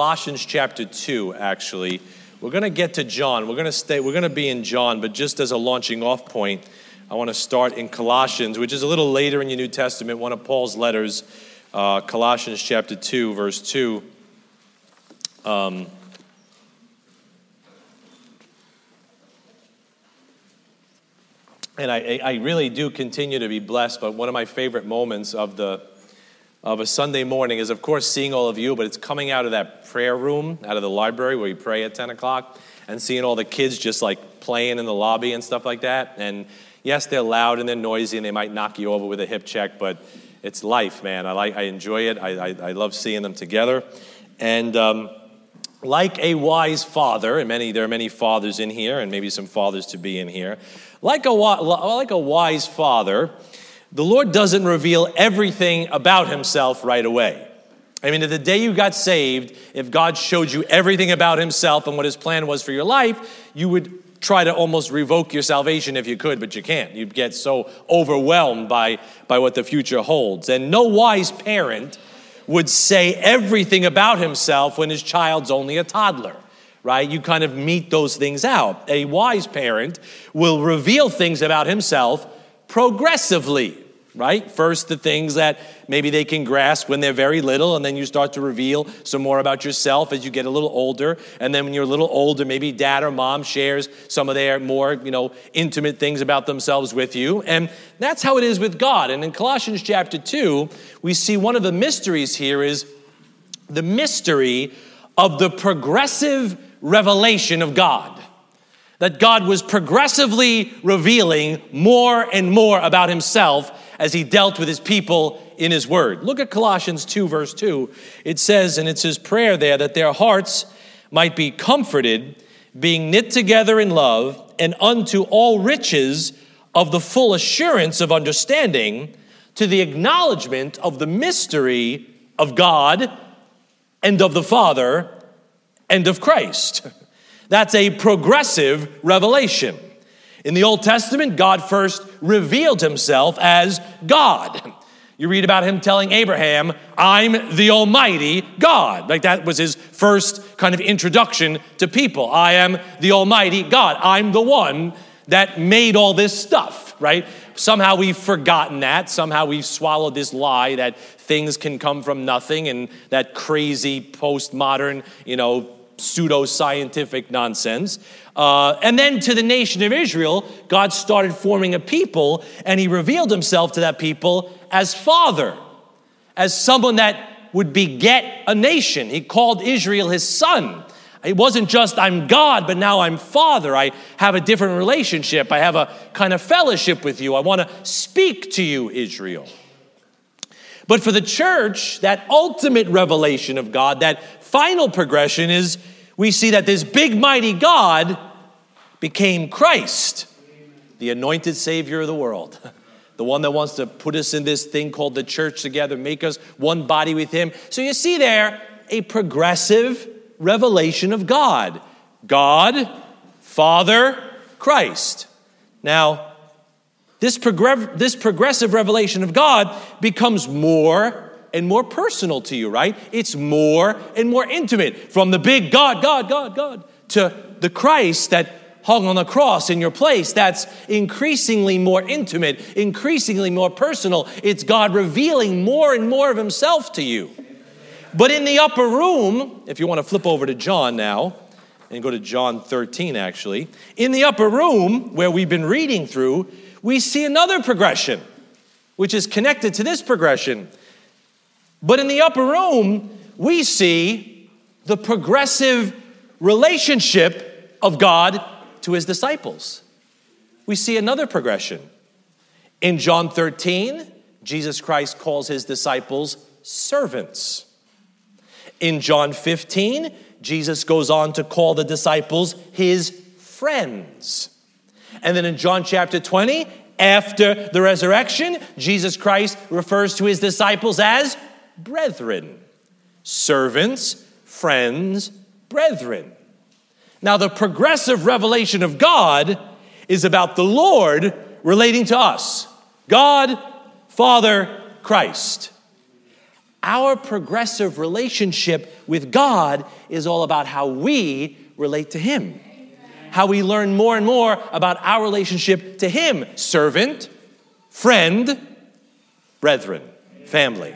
Colossians chapter 2, actually. We're going to get to John. We're going to stay, we're going to be in John, but just as a launching off point, I want to start in Colossians, which is a little later in your New Testament, one of Paul's letters, uh, Colossians chapter 2, verse 2. Um, and I, I really do continue to be blessed, but one of my favorite moments of the of a Sunday morning is, of course, seeing all of you, but it's coming out of that prayer room, out of the library where we pray at 10 o'clock, and seeing all the kids just like playing in the lobby and stuff like that. And yes, they're loud and they're noisy and they might knock you over with a hip check, but it's life, man. I, like, I enjoy it. I, I, I love seeing them together. And um, like a wise father, and many, there are many fathers in here, and maybe some fathers to be in here. Like a, like a wise father, the Lord doesn't reveal everything about himself right away. I mean, the day you got saved, if God showed you everything about himself and what his plan was for your life, you would try to almost revoke your salvation if you could, but you can't. You'd get so overwhelmed by, by what the future holds. And no wise parent would say everything about himself when his child's only a toddler right? You kind of mete those things out. A wise parent will reveal things about himself progressively, right? First, the things that maybe they can grasp when they're very little, and then you start to reveal some more about yourself as you get a little older. And then when you're a little older, maybe dad or mom shares some of their more, you know, intimate things about themselves with you. And that's how it is with God. And in Colossians chapter 2, we see one of the mysteries here is the mystery of the progressive revelation of God that God was progressively revealing more and more about himself as he dealt with his people in his word. Look at Colossians 2, verse 2. It says, and it's his prayer there, that their hearts might be comforted, being knit together in love, and unto all riches of the full assurance of understanding, to the acknowledgement of the mystery of God and of the Father and of Christ. That's a progressive revelation. In the Old Testament, God first revealed himself as God. You read about him telling Abraham, I'm the Almighty God. Like that was his first kind of introduction to people. I am the Almighty God. I'm the one that made all this stuff, right? Somehow we've forgotten that. Somehow we've swallowed this lie that things can come from nothing and that crazy postmodern, you know, pseudo-scientific nonsense. Uh, and then to the nation of Israel, God started forming a people, and He revealed Himself to that people as Father, as someone that would beget a nation. He called Israel His son. It wasn't just I'm God, but now I'm Father. I have a different relationship. I have a kind of fellowship with you. I want to speak to you, Israel. But for the church, that ultimate revelation of God, that final progression is we see that this big, mighty God became Christ, the anointed Savior of the world. The one that wants to put us in this thing called the church together, make us one body with Him. So you see there a progressive revelation of God God, Father, Christ. Now, this, progr- this progressive revelation of God becomes more and more personal to you, right? It's more and more intimate from the big God, God, God, God to the Christ that hung on the cross in your place. That's increasingly more intimate, increasingly more personal. It's God revealing more and more of Himself to you. But in the upper room, if you want to flip over to John now, and go to John 13 actually, in the upper room where we've been reading through, we see another progression, which is connected to this progression. But in the upper room, we see the progressive relationship of God to his disciples. We see another progression. In John 13, Jesus Christ calls his disciples servants. In John 15, Jesus goes on to call the disciples his friends. And then in John chapter 20, after the resurrection, Jesus Christ refers to his disciples as brethren. Servants, friends, brethren. Now, the progressive revelation of God is about the Lord relating to us God, Father, Christ. Our progressive relationship with God is all about how we relate to Him. How we learn more and more about our relationship to Him servant, friend, brethren, family.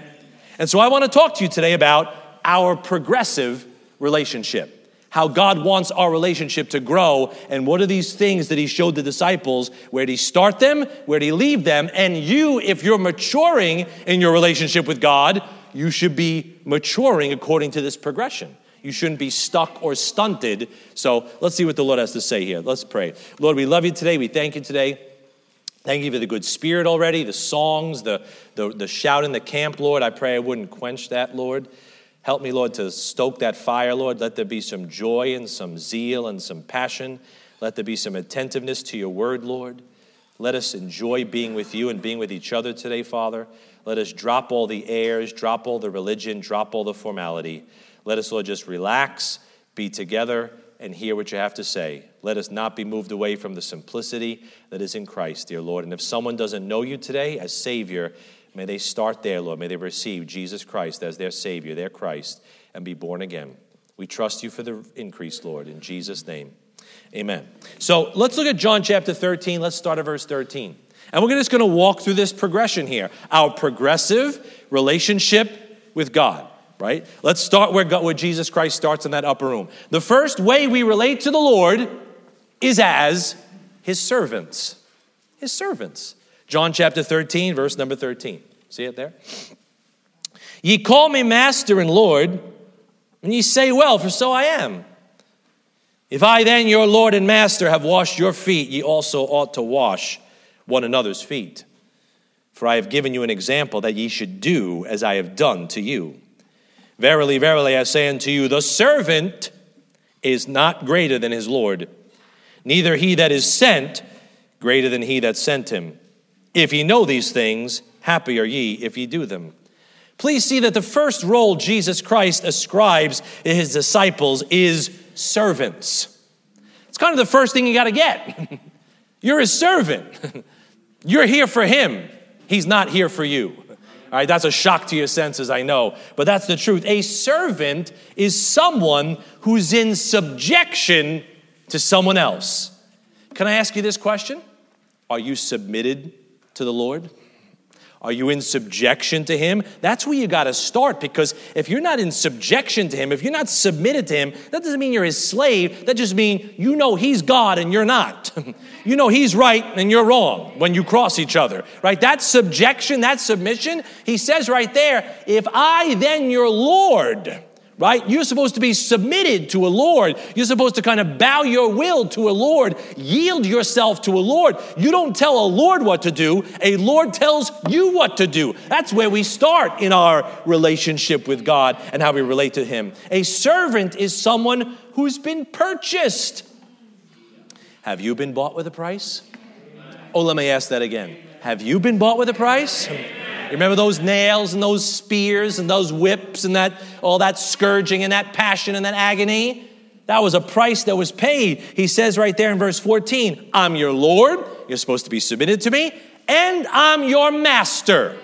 And so I want to talk to you today about our progressive relationship how God wants our relationship to grow, and what are these things that He showed the disciples? Where did He start them? Where did He leave them? And you, if you're maturing in your relationship with God, you should be maturing according to this progression. You shouldn't be stuck or stunted. So let's see what the Lord has to say here. Let's pray. Lord, we love you today. We thank you today. Thank you for the good spirit already, the songs, the, the, the shout in the camp, Lord. I pray I wouldn't quench that, Lord. Help me, Lord, to stoke that fire, Lord. Let there be some joy and some zeal and some passion. Let there be some attentiveness to your word, Lord. Let us enjoy being with you and being with each other today, Father. Let us drop all the airs, drop all the religion, drop all the formality. Let us, Lord, just relax, be together, and hear what you have to say. Let us not be moved away from the simplicity that is in Christ, dear Lord. And if someone doesn't know you today as Savior, May they start there, Lord. May they receive Jesus Christ as their Savior, their Christ, and be born again. We trust you for the increase, Lord, in Jesus' name. Amen. So let's look at John chapter 13. Let's start at verse 13. And we're just going to walk through this progression here our progressive relationship with God, right? Let's start where, God, where Jesus Christ starts in that upper room. The first way we relate to the Lord is as his servants. His servants. John chapter 13, verse number 13. See it there? Ye call me master and Lord, and ye say, Well, for so I am. If I then, your Lord and master, have washed your feet, ye also ought to wash one another's feet. For I have given you an example that ye should do as I have done to you. Verily, verily, I say unto you, the servant is not greater than his Lord, neither he that is sent greater than he that sent him. If ye know these things, happy are ye if ye do them. Please see that the first role Jesus Christ ascribes in his disciples is servants. It's kind of the first thing you got to get. You're his servant. You're here for him. He's not here for you. All right, that's a shock to your senses, I know, but that's the truth. A servant is someone who's in subjection to someone else. Can I ask you this question? Are you submitted to the Lord? Are you in subjection to Him? That's where you got to start because if you're not in subjection to Him, if you're not submitted to Him, that doesn't mean you're His slave. That just means you know He's God and you're not. you know He's right and you're wrong when you cross each other, right? That subjection, that submission, He says right there, if I then your Lord, right? You're supposed to be submitted to a Lord. You're supposed to kind of bow your will to a Lord, yield yourself to a Lord. You don't tell a Lord what to do, a Lord tells you what to do. That's where we start in our relationship with God and how we relate to Him. A servant is someone who's been purchased. Have you been bought with a price? Oh, let me ask that again. Have you been bought with a price? Remember those nails and those spears and those whips and that all that scourging and that passion and that agony? That was a price that was paid. He says right there in verse 14, I'm your Lord, you're supposed to be submitted to me, and I'm your master.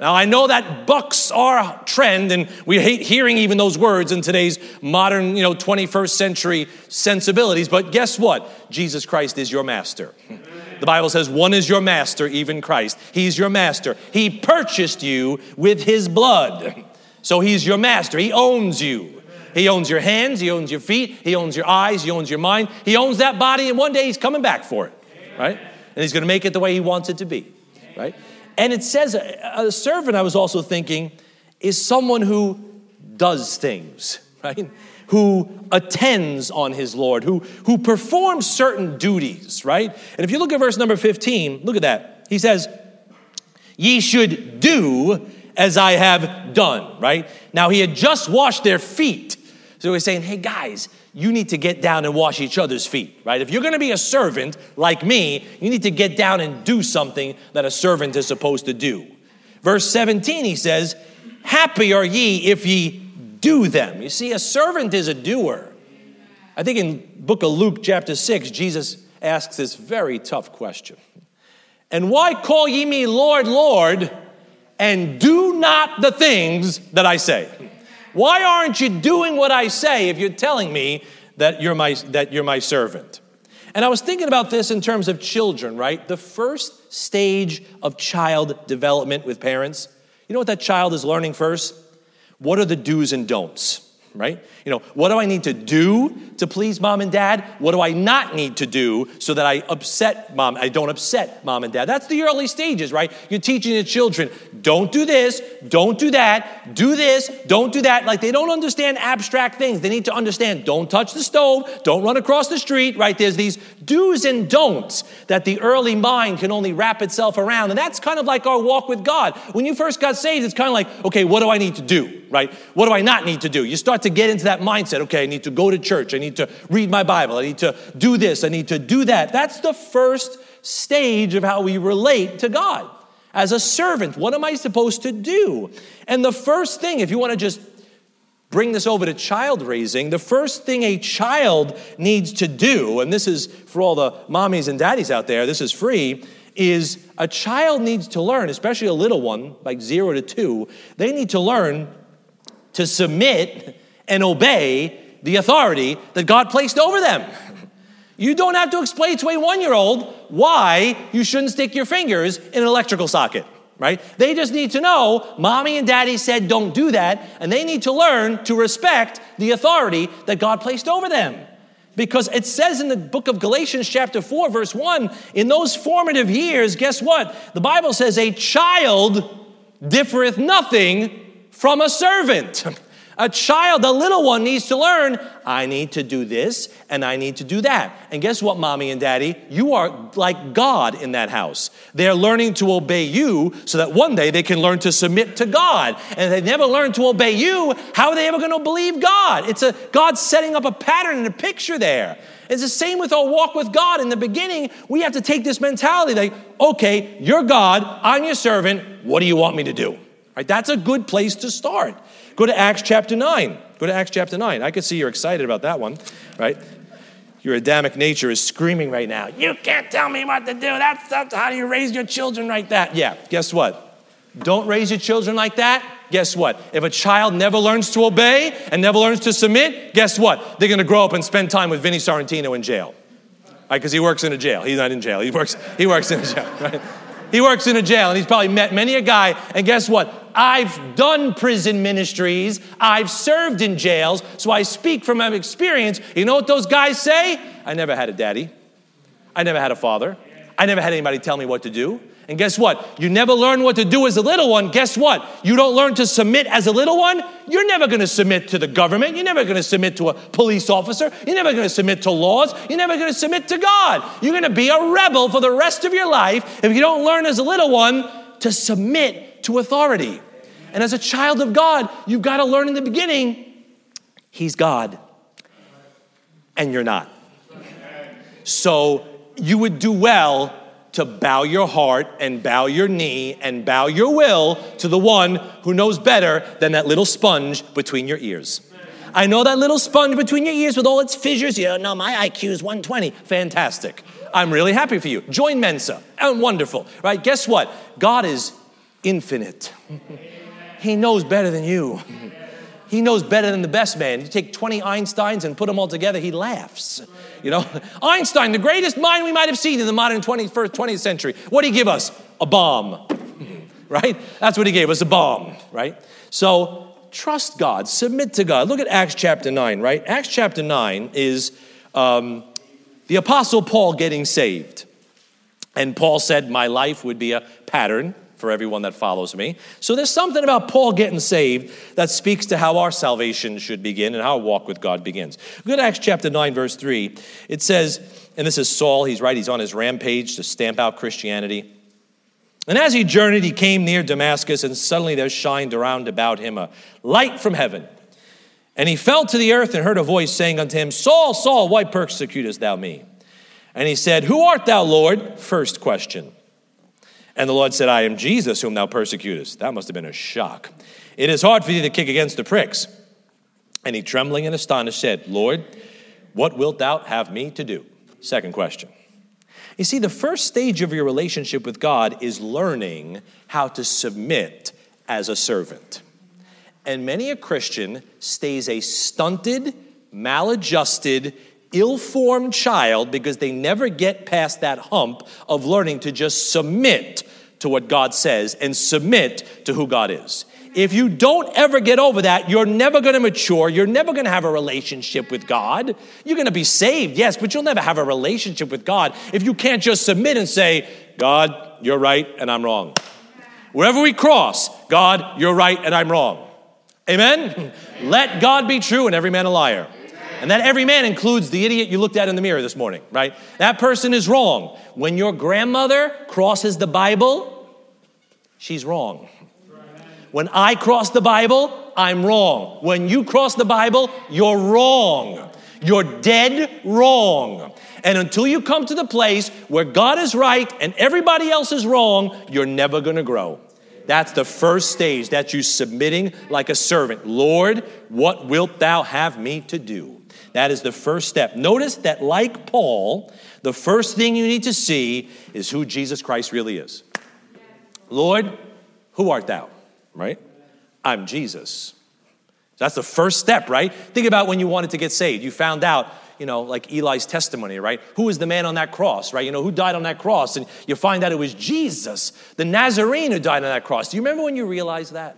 Now, I know that bucks our trend, and we hate hearing even those words in today's modern, you know, 21st century sensibilities, but guess what? Jesus Christ is your master. The Bible says, one is your master, even Christ. He's your master. He purchased you with his blood. So he's your master. He owns you. He owns your hands, he owns your feet, he owns your eyes, he owns your mind. He owns that body, and one day he's coming back for it, right? And he's going to make it the way he wants it to be, right? And it says a, a servant, I was also thinking, is someone who does things, right? Who attends on his Lord, who, who performs certain duties, right? And if you look at verse number 15, look at that. He says, Ye should do as I have done, right? Now, he had just washed their feet. So he's saying, Hey, guys, you need to get down and wash each other's feet, right? If you're gonna be a servant like me, you need to get down and do something that a servant is supposed to do. Verse 17, he says, Happy are ye if ye do them. You see, a servant is a doer. I think in book of Luke chapter 6, Jesus asks this very tough question. And why call ye me Lord, Lord, and do not the things that I say. Why aren't you doing what I say if you're telling me that you're my, that you're my servant? And I was thinking about this in terms of children, right? The first stage of child development with parents. You know what that child is learning first? What are the do's and don'ts? right? You know, what do I need to do to please mom and dad? What do I not need to do so that I upset mom, I don't upset mom and dad? That's the early stages, right? You're teaching the children, don't do this, don't do that, do this, don't do that. Like they don't understand abstract things. They need to understand, don't touch the stove, don't run across the street, right? There's these do's and don'ts that the early mind can only wrap itself around. And that's kind of like our walk with God. When you first got saved, it's kind of like, okay, what do I need to do, right? What do I not need to do? You start to get into that mindset. Okay, I need to go to church. I need to read my Bible. I need to do this. I need to do that. That's the first stage of how we relate to God. As a servant, what am I supposed to do? And the first thing, if you want to just bring this over to child raising, the first thing a child needs to do, and this is for all the mommies and daddies out there, this is free, is a child needs to learn, especially a little one, like zero to two, they need to learn to submit and obey the authority that God placed over them. You don't have to explain to a one year old why you shouldn't stick your fingers in an electrical socket, right? They just need to know mommy and daddy said don't do that, and they need to learn to respect the authority that God placed over them. Because it says in the book of Galatians, chapter 4, verse 1, in those formative years, guess what? The Bible says, a child differeth nothing from a servant. A child, a little one, needs to learn I need to do this and I need to do that. And guess what, mommy and daddy? You are like God in that house. They're learning to obey you so that one day they can learn to submit to God. And if they never learn to obey you, how are they ever going to believe God? It's a God setting up a pattern and a picture there. It's the same with our walk with God. In the beginning, we have to take this mentality like, okay, you're God, I'm your servant, what do you want me to do? Right? That's a good place to start. Go to Acts chapter 9. Go to Acts chapter 9. I could see you're excited about that one, right? Your Adamic nature is screaming right now. You can't tell me what to do. That's, how do you raise your children like that? Yeah, guess what? Don't raise your children like that. Guess what? If a child never learns to obey and never learns to submit, guess what? They're going to grow up and spend time with Vinny Sorrentino in jail. Right? Because he works in a jail. He's not in jail. He works, he works in a jail, right? He works in a jail and he's probably met many a guy. And guess what? I've done prison ministries, I've served in jails, so I speak from my experience. You know what those guys say? I never had a daddy, I never had a father, I never had anybody tell me what to do. And guess what? You never learn what to do as a little one. Guess what? You don't learn to submit as a little one. You're never going to submit to the government. You're never going to submit to a police officer. You're never going to submit to laws. You're never going to submit to God. You're going to be a rebel for the rest of your life if you don't learn as a little one to submit to authority. And as a child of God, you've got to learn in the beginning He's God and you're not. So you would do well to bow your heart and bow your knee and bow your will to the one who knows better than that little sponge between your ears. I know that little sponge between your ears with all its fissures. You know, my IQ is 120. Fantastic. I'm really happy for you. Join Mensa. And wonderful, right? Guess what? God is infinite. He knows better than you. He knows better than the best man. You take 20 Einsteins and put them all together, he laughs. You know, Einstein, the greatest mind we might have seen in the modern 21st, 20th century. What did he give us? A bomb, right? That's what he gave us, a bomb, right? So trust God, submit to God. Look at Acts chapter 9, right? Acts chapter 9 is um, the Apostle Paul getting saved. And Paul said, My life would be a pattern for everyone that follows me. So there's something about Paul getting saved that speaks to how our salvation should begin and how our walk with God begins. Look at Acts chapter 9, verse 3. It says, and this is Saul, he's right, he's on his rampage to stamp out Christianity. And as he journeyed, he came near Damascus, and suddenly there shined around about him a light from heaven. And he fell to the earth and heard a voice saying unto him, Saul, Saul, why persecutest thou me? And he said, Who art thou, Lord? First question. And the Lord said, I am Jesus whom thou persecutest. That must have been a shock. It is hard for thee to kick against the pricks. And he, trembling and astonished, said, Lord, what wilt thou have me to do? Second question. You see, the first stage of your relationship with God is learning how to submit as a servant. And many a Christian stays a stunted, maladjusted, ill formed child because they never get past that hump of learning to just submit to what God says and submit to who God is. If you don't ever get over that, you're never to mature. You're never to have a relationship with God. You're to be saved, yes, but you'll never have a relationship with God if you can't just submit and say, God, you're right and I'm wrong. Wherever we cross, God, you're right and I'm wrong. Amen? Amen. Let God be true and every man a liar. And that every man includes the idiot you looked at in the mirror this morning, right? That person is wrong. When your grandmother crosses the Bible, she's wrong. When I cross the Bible, I'm wrong. When you cross the Bible, you're wrong. You're dead wrong. And until you come to the place where God is right and everybody else is wrong, you're never going to grow. That's the first stage. That's you submitting like a servant. Lord, what wilt thou have me to do? That is the first step. Notice that, like Paul, the first thing you need to see is who Jesus Christ really is. Lord, who art thou? Right? I'm Jesus. That's the first step, right? Think about when you wanted to get saved. You found out, you know, like Eli's testimony, right? Who was the man on that cross, right? You know, who died on that cross? And you find out it was Jesus, the Nazarene who died on that cross. Do you remember when you realized that?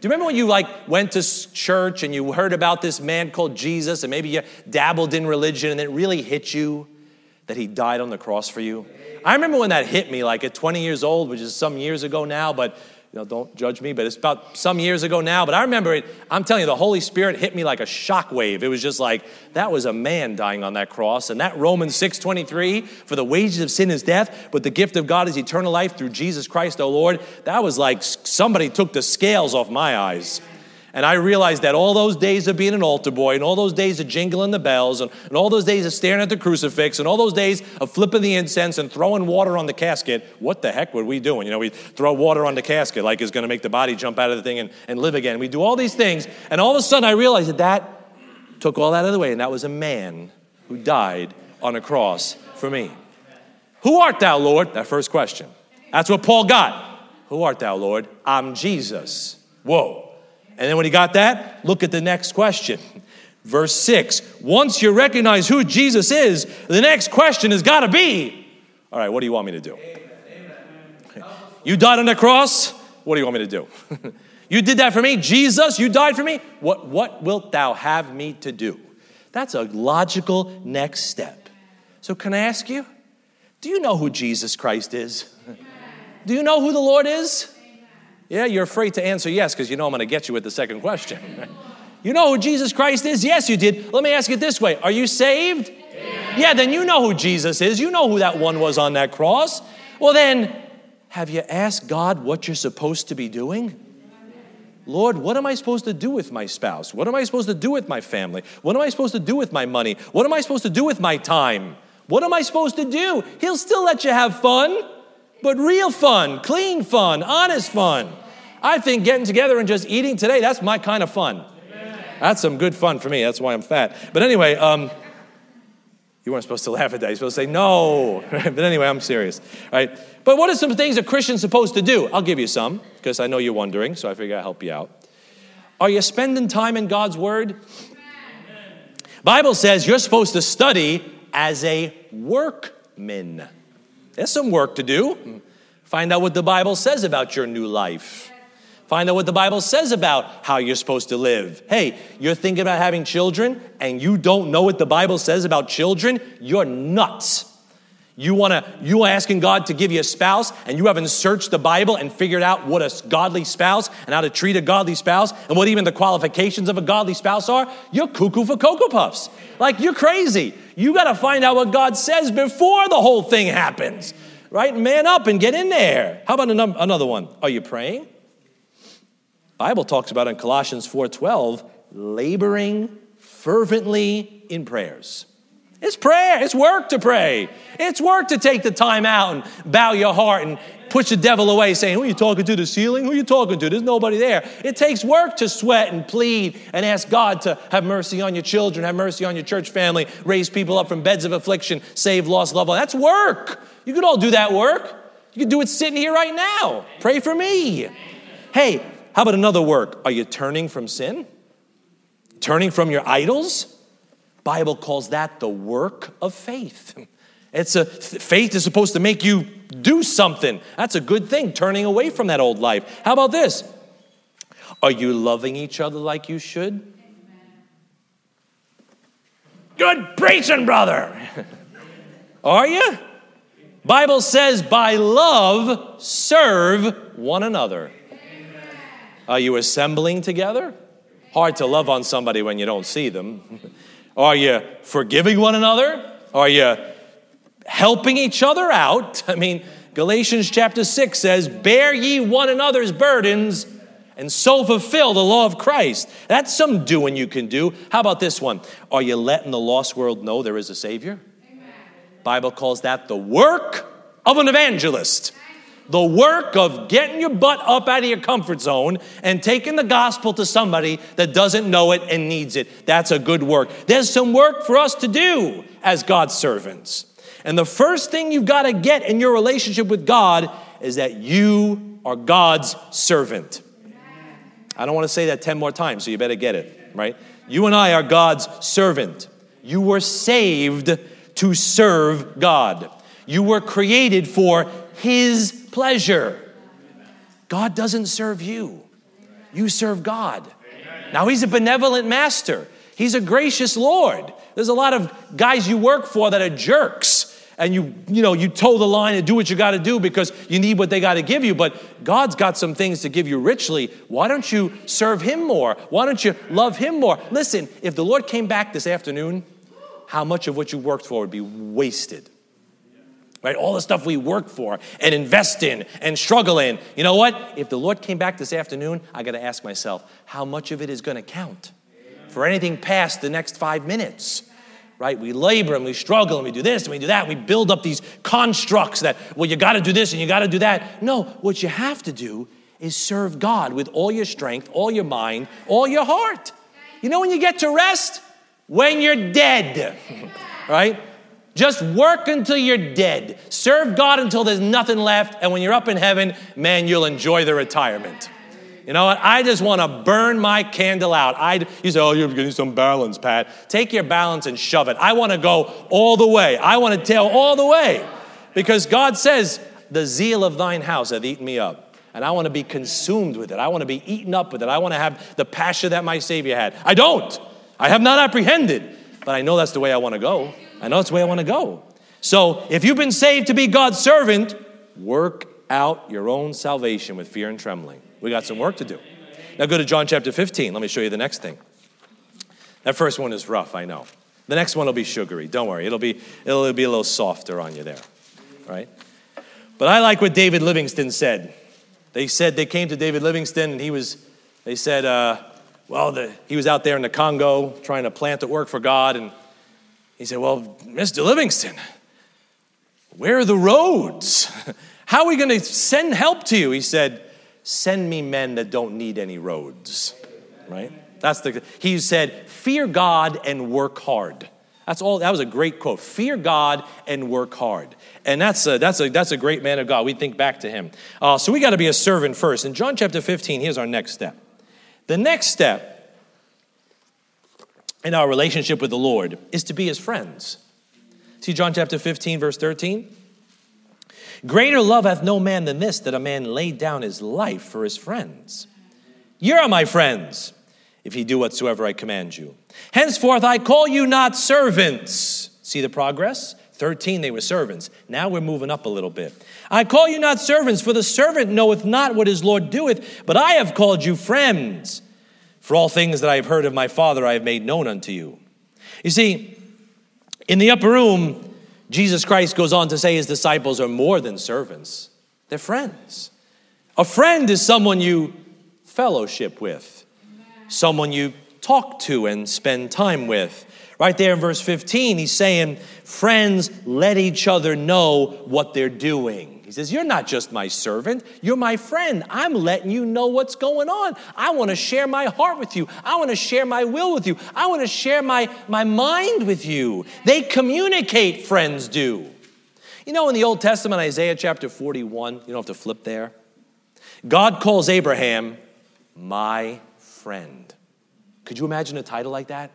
Do you remember when you like went to church and you heard about this man called Jesus and maybe you dabbled in religion and it really hit you that he died on the cross for you? I remember when that hit me like at 20 years old, which is some years ago now, but you know, don't judge me, but it's about some years ago now. But I remember it, I'm telling you, the Holy Spirit hit me like a shockwave. It was just like, that was a man dying on that cross. And that Romans 6.23, for the wages of sin is death, but the gift of God is eternal life through Jesus Christ, our Lord. That was like somebody took the scales off my eyes. And I realized that all those days of being an altar boy, and all those days of jingling the bells, and, and all those days of staring at the crucifix, and all those days of flipping the incense and throwing water on the casket, what the heck were we doing? You know, we throw water on the casket like it's going to make the body jump out of the thing and, and live again. We do all these things, and all of a sudden I realized that that took all that out of the way, and that was a man who died on a cross for me. Who art thou, Lord? That first question. That's what Paul got. Who art thou, Lord? I'm Jesus. Whoa. And then when he got that, look at the next question. Verse 6 Once you recognize who Jesus is, the next question has got to be All right, what do you want me to do? You died on the cross. What do you want me to do? you did that for me. Jesus, you died for me. What, what wilt thou have me to do? That's a logical next step. So, can I ask you, do you know who Jesus Christ is? Do you know who the Lord is? Yeah, you're afraid to answer yes because you know I'm going to get you with the second question. you know who Jesus Christ is? Yes, you did. Let me ask it this way Are you saved? Yeah. yeah, then you know who Jesus is. You know who that one was on that cross. Well, then, have you asked God what you're supposed to be doing? Lord, what am I supposed to do with my spouse? What am I supposed to do with my family? What am I supposed to do with my money? What am I supposed to do with my time? What am I supposed to do? He'll still let you have fun but real fun, clean fun, honest fun. I think getting together and just eating today, that's my kind of fun. That's some good fun for me. That's why I'm fat. But anyway, um, you weren't supposed to laugh at that. You're supposed to say no. but anyway, I'm serious. Right? But what are some things a Christian's supposed to do? I'll give you some because I know you're wondering, so I figure I'll help you out. Are you spending time in God's Word? Bible says you're supposed to study as a workman. There's some work to do. Find out what the Bible says about your new life. Find out what the Bible says about how you're supposed to live. Hey, you're thinking about having children and you don't know what the Bible says about children? You're nuts. You want to you asking God to give you a spouse and you haven't searched the Bible and figured out what a godly spouse and how to treat a godly spouse and what even the qualifications of a godly spouse are, you're cuckoo for cocoa puffs. Like you're crazy. You got to find out what God says before the whole thing happens. Right? Man up and get in there. How about another one? Are you praying? Bible talks about in Colossians 4:12 laboring fervently in prayers. It's prayer. It's work to pray. It's work to take the time out and bow your heart and push the devil away, saying, Who are you talking to? The ceiling? Who are you talking to? There's nobody there. It takes work to sweat and plead and ask God to have mercy on your children, have mercy on your church family, raise people up from beds of affliction, save lost ones. That's work. You could all do that work. You could do it sitting here right now. Pray for me. Hey, how about another work? Are you turning from sin? Turning from your idols? Bible calls that the work of faith. It's a faith is supposed to make you do something. That's a good thing, turning away from that old life. How about this? Are you loving each other like you should? Good preaching, brother. Are you? Bible says by love serve one another. Are you assembling together? Hard to love on somebody when you don't see them. Are you forgiving one another? Are you helping each other out? I mean, Galatians chapter 6 says, Bear ye one another's burdens and so fulfill the law of Christ. That's some doing you can do. How about this one? Are you letting the lost world know there is a Savior? Amen. Bible calls that the work of an evangelist the work of getting your butt up out of your comfort zone and taking the gospel to somebody that doesn't know it and needs it. That's a good work. There's some work for us to do as God's servants. And the first thing you've got to get in your relationship with God is that you are God's servant. I don't want to say that 10 more times, so you better get it, right? You and I are God's servant. You were saved to serve God. You were created for His pleasure. God doesn't serve you, you serve God. Now, He's a benevolent master, He's a gracious Lord. There's a lot of guys you work for that are jerks. And you, you know, you toe the line and do what you got to do because you need what they got to give you. But God's got some things to give you richly. Why don't you serve Him more? Why don't you love Him more? Listen, if the Lord came back this afternoon, how much of what you worked for would be wasted? Right? All the stuff we work for and invest in and struggle in. You know what? If the Lord came back this afternoon, I got to ask myself, how much of it is going to count for anything past the next five minutes? Right? We labor and we struggle and we do this and we do that. We build up these constructs that, well, you got to do this and you got to do that. No, what you have to do is serve God with all your strength, all your mind, all your heart. You know when you get to rest? When you're dead, right? Just work until you're dead. Serve God until there's nothing left. And when you're up in heaven, man, you'll enjoy the retirement. You know what? I just want to burn my candle out. I, you say, oh, you're getting some balance, Pat. Take your balance and shove it. I want to go all the way. I want to tail all the way. Because God says, the zeal of thine house hath eaten me up. And I want to be consumed with it. I want to be eaten up with it. I want to have the passion that my Savior had. I don't. I have not apprehended, but I know that's the way I want to go. I know that's the way I want to go. So if you've been saved to be God's servant, work out your own salvation with fear and trembling. We got some work to do. Now go to John chapter 15. Let me show you the next thing. That first one is rough, I know. The next one will be sugary. Don't worry, it'll be, it'll be a little softer on you there, right? But I like what David Livingstone said. They said they came to David Livingstone and he was, they said, uh, well, the, he was out there in the Congo trying to plant at work for God and he said, Well, Mr. Livingstone, where are the roads? How are we going to send help to you? He said, Send me men that don't need any roads. Right? That's the, he said, Fear God and work hard. That's all. That was a great quote. Fear God and work hard. And that's a, that's a, that's a great man of God. We think back to him. Uh, so we got to be a servant first. In John chapter 15, here's our next step. The next step in our relationship with the Lord is to be his friends. See John chapter 15, verse 13? Greater love hath no man than this, that a man lay down his life for his friends. You are my friends, if ye do whatsoever I command you. Henceforth I call you not servants. See the progress? 13, they were servants. Now we're moving up a little bit. I call you not servants, for the servant knoweth not what his Lord doeth, but I have called you friends. For all things that I have heard of my Father, I have made known unto you. You see, in the upper room, Jesus Christ goes on to say his disciples are more than servants, they're friends. A friend is someone you fellowship with, someone you talk to and spend time with. Right there in verse 15, he's saying, Friends, let each other know what they're doing. He says, You're not just my servant, you're my friend. I'm letting you know what's going on. I want to share my heart with you. I want to share my will with you. I want to share my, my mind with you. They communicate, friends do. You know, in the Old Testament, Isaiah chapter 41, you don't have to flip there. God calls Abraham my friend. Could you imagine a title like that?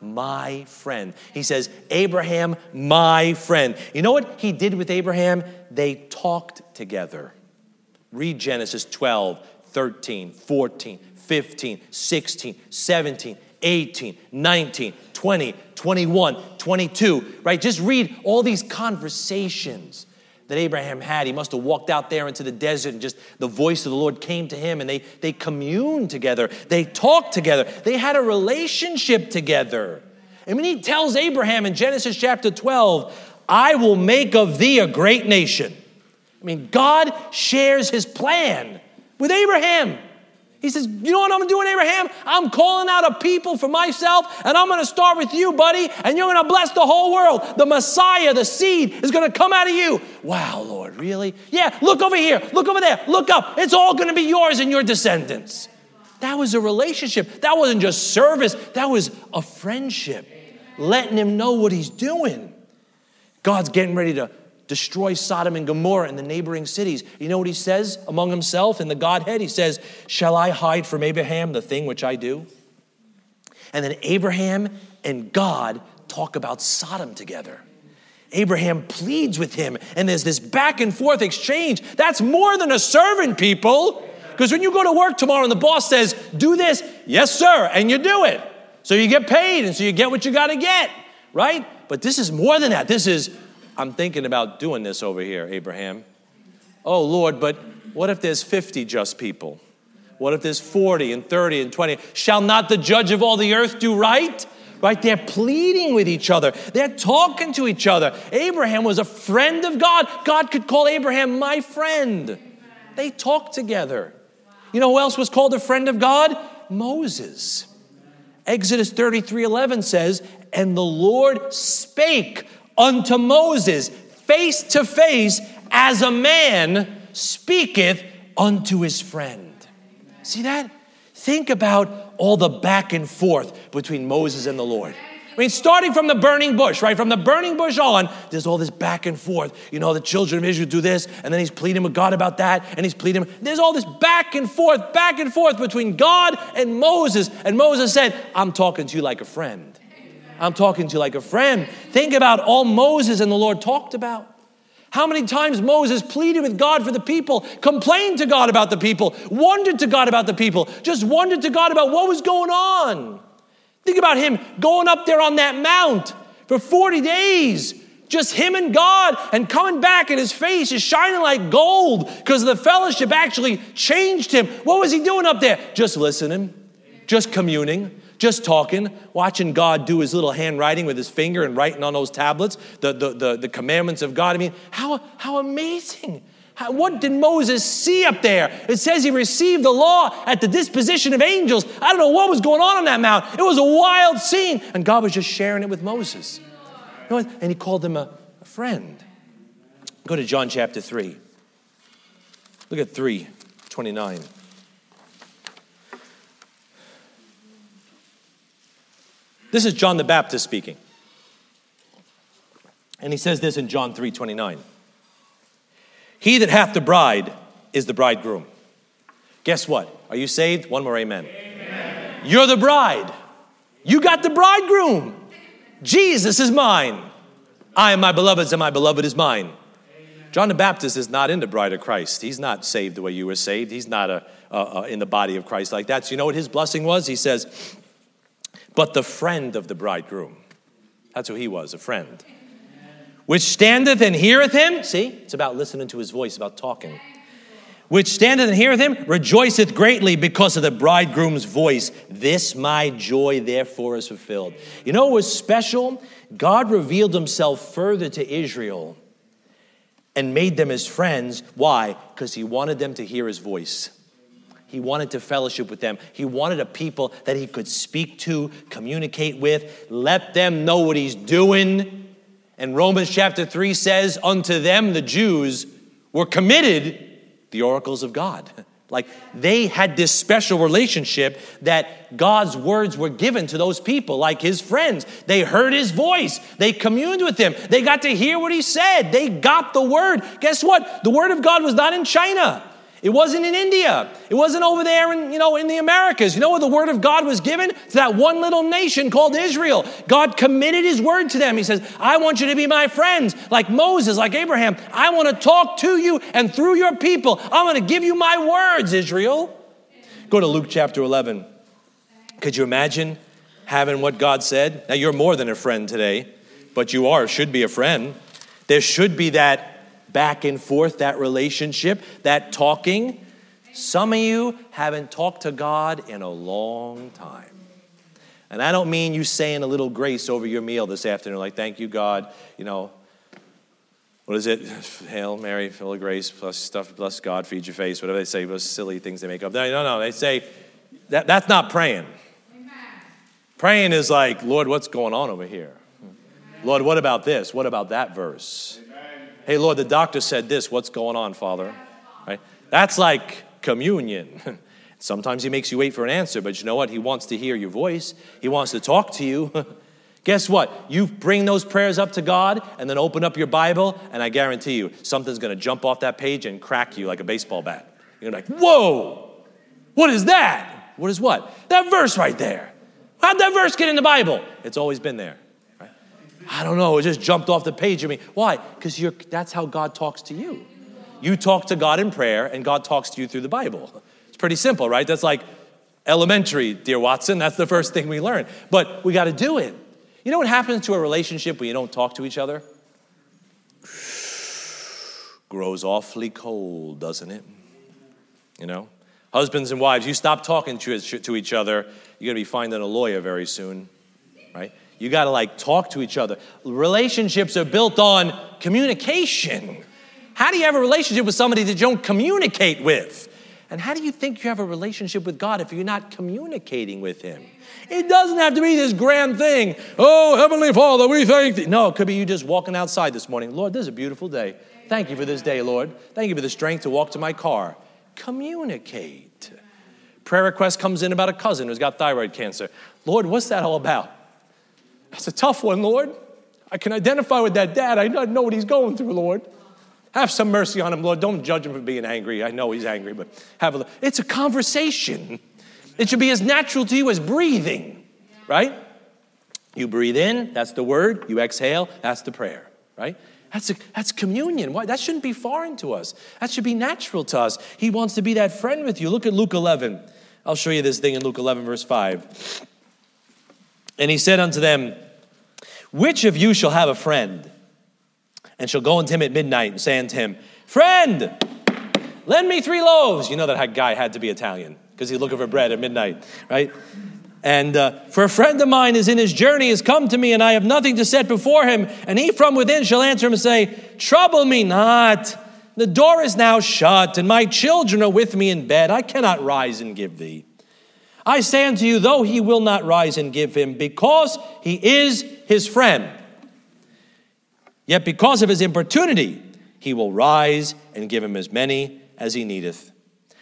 My friend. He says, Abraham, my friend. You know what he did with Abraham? They talked together. Read Genesis 12, 13, 14, 15, 16, 17, 18, 19, 20, 21, 22, right? Just read all these conversations that Abraham had. He must have walked out there into the desert and just the voice of the Lord came to him and they, they communed together. They talked together. They had a relationship together. And when he tells Abraham in Genesis chapter 12, I will make of thee a great nation. I mean, God shares his plan with Abraham. He says, You know what I'm doing, Abraham? I'm calling out a people for myself, and I'm going to start with you, buddy, and you're going to bless the whole world. The Messiah, the seed, is going to come out of you. Wow, Lord, really? Yeah, look over here, look over there, look up. It's all going to be yours and your descendants. That was a relationship. That wasn't just service, that was a friendship, letting him know what he's doing. God's getting ready to destroy Sodom and Gomorrah and the neighboring cities. You know what he says among himself in the Godhead? He says, Shall I hide from Abraham the thing which I do? And then Abraham and God talk about Sodom together. Abraham pleads with him, and there's this back and forth exchange. That's more than a servant, people. Because when you go to work tomorrow and the boss says, Do this, yes, sir, and you do it. So you get paid, and so you get what you got to get, right? But this is more than that. This is I'm thinking about doing this over here, Abraham. Oh, Lord, but what if there's 50 just people? What if there's 40 and 30 and 20? Shall not the judge of all the earth do right? Right? They're pleading with each other. They're talking to each other. Abraham was a friend of God. God could call Abraham my friend. They talked together. You know who else was called a friend of God? Moses. Exodus 33 11 says, And the Lord spake unto Moses face to face as a man speaketh unto his friend. See that? Think about all the back and forth between Moses and the Lord. I mean, starting from the burning bush, right? From the burning bush on, there's all this back and forth. You know, the children of Israel do this, and then he's pleading with God about that, and he's pleading. There's all this back and forth, back and forth between God and Moses. And Moses said, I'm talking to you like a friend. I'm talking to you like a friend. Think about all Moses and the Lord talked about. How many times Moses pleaded with God for the people, complained to God about the people, wondered to God about the people, just wondered to God about what was going on. Think about him going up there on that mount for 40 days, just him and God, and coming back, and his face is shining like gold because the fellowship actually changed him. What was he doing up there? Just listening, just communing, just talking, watching God do his little handwriting with his finger and writing on those tablets, the, the, the, the commandments of God. I mean, how, how amazing. How, what did Moses see up there? It says he received the law at the disposition of angels. I don't know what was going on on that mount. It was a wild scene, and God was just sharing it with Moses. You know and he called him a, a friend. Go to John chapter 3. Look at 3 29. This is John the Baptist speaking. And he says this in John 3 29. He that hath the bride is the bridegroom. Guess what? Are you saved? One more amen. amen. You're the bride. You got the bridegroom. Jesus is mine. I am my beloved's, and my beloved is mine. John the Baptist is not in the bride of Christ. He's not saved the way you were saved. He's not a, a, a in the body of Christ like that. So, you know what his blessing was? He says, but the friend of the bridegroom. That's who he was, a friend. Which standeth and heareth him. See, it's about listening to his voice, about talking. Which standeth and heareth him, rejoiceth greatly because of the bridegroom's voice. This my joy, therefore, is fulfilled. You know what was special? God revealed himself further to Israel and made them his friends. Why? Because he wanted them to hear his voice. He wanted to fellowship with them. He wanted a people that he could speak to, communicate with, let them know what he's doing. And Romans chapter 3 says, Unto them, the Jews, were committed the oracles of God. Like they had this special relationship that God's words were given to those people, like his friends. They heard his voice, they communed with him, they got to hear what he said, they got the word. Guess what? The word of God was not in China. It wasn't in India. It wasn't over there in, you know, in the Americas. You know where the word of God was given? To that one little nation called Israel. God committed his word to them. He says, I want you to be my friends, like Moses, like Abraham. I want to talk to you and through your people. I'm going to give you my words, Israel. Go to Luke chapter 11. Could you imagine having what God said? Now, you're more than a friend today, but you are, should be a friend. There should be that back and forth, that relationship, that talking. Some of you haven't talked to God in a long time. And I don't mean you saying a little grace over your meal this afternoon, like, thank you, God, you know, what is it? Hail Mary, full of grace, plus stuff, bless God, feed your face, whatever they say, those silly things they make up. No, no. They say that, that's not praying. Amen. Praying is like, Lord, what's going on over here? Amen. Lord, what about this? What about that verse? Hey, Lord, the doctor said this. What's going on, Father? Right? That's like communion. Sometimes he makes you wait for an answer, but you know what? He wants to hear your voice, he wants to talk to you. Guess what? You bring those prayers up to God and then open up your Bible, and I guarantee you, something's going to jump off that page and crack you like a baseball bat. You're like, whoa, what is that? What is what? That verse right there. How'd that verse get in the Bible? It's always been there. I don't know, it just jumped off the page of me. Why? Because you're that's how God talks to you. You talk to God in prayer, and God talks to you through the Bible. It's pretty simple, right? That's like elementary, dear Watson. That's the first thing we learn. But we got to do it. You know what happens to a relationship when you don't talk to each other? Grows awfully cold, doesn't it? You know? Husbands and wives, you stop talking to, to each other, you're going to be finding a lawyer very soon, right? You got to like talk to each other. Relationships are built on communication. How do you have a relationship with somebody that you don't communicate with? And how do you think you have a relationship with God if you're not communicating with Him? It doesn't have to be this grand thing. Oh, Heavenly Father, we thank thee. No, it could be you just walking outside this morning. Lord, this is a beautiful day. Thank you for this day, Lord. Thank you for the strength to walk to my car. Communicate. Prayer request comes in about a cousin who's got thyroid cancer. Lord, what's that all about? That's a tough one, Lord. I can identify with that dad. I know what he's going through, Lord. Have some mercy on him, Lord. Don't judge him for being angry. I know he's angry, but have a look. It's a conversation. It should be as natural to you as breathing, right? You breathe in, that's the word. You exhale, that's the prayer, right? That's, a, that's communion. Why? That shouldn't be foreign to us. That should be natural to us. He wants to be that friend with you. Look at Luke 11. I'll show you this thing in Luke 11, verse 5. And he said unto them, Which of you shall have a friend? And shall go unto him at midnight and say unto him, Friend, lend me three loaves. You know that guy had to be Italian because he's looking for bread at midnight, right? And uh, for a friend of mine is in his journey, has come to me, and I have nothing to set before him. And he from within shall answer him and say, Trouble me not. The door is now shut, and my children are with me in bed. I cannot rise and give thee. I say unto you, though he will not rise and give him, because he is his friend, yet because of his importunity, he will rise and give him as many as he needeth.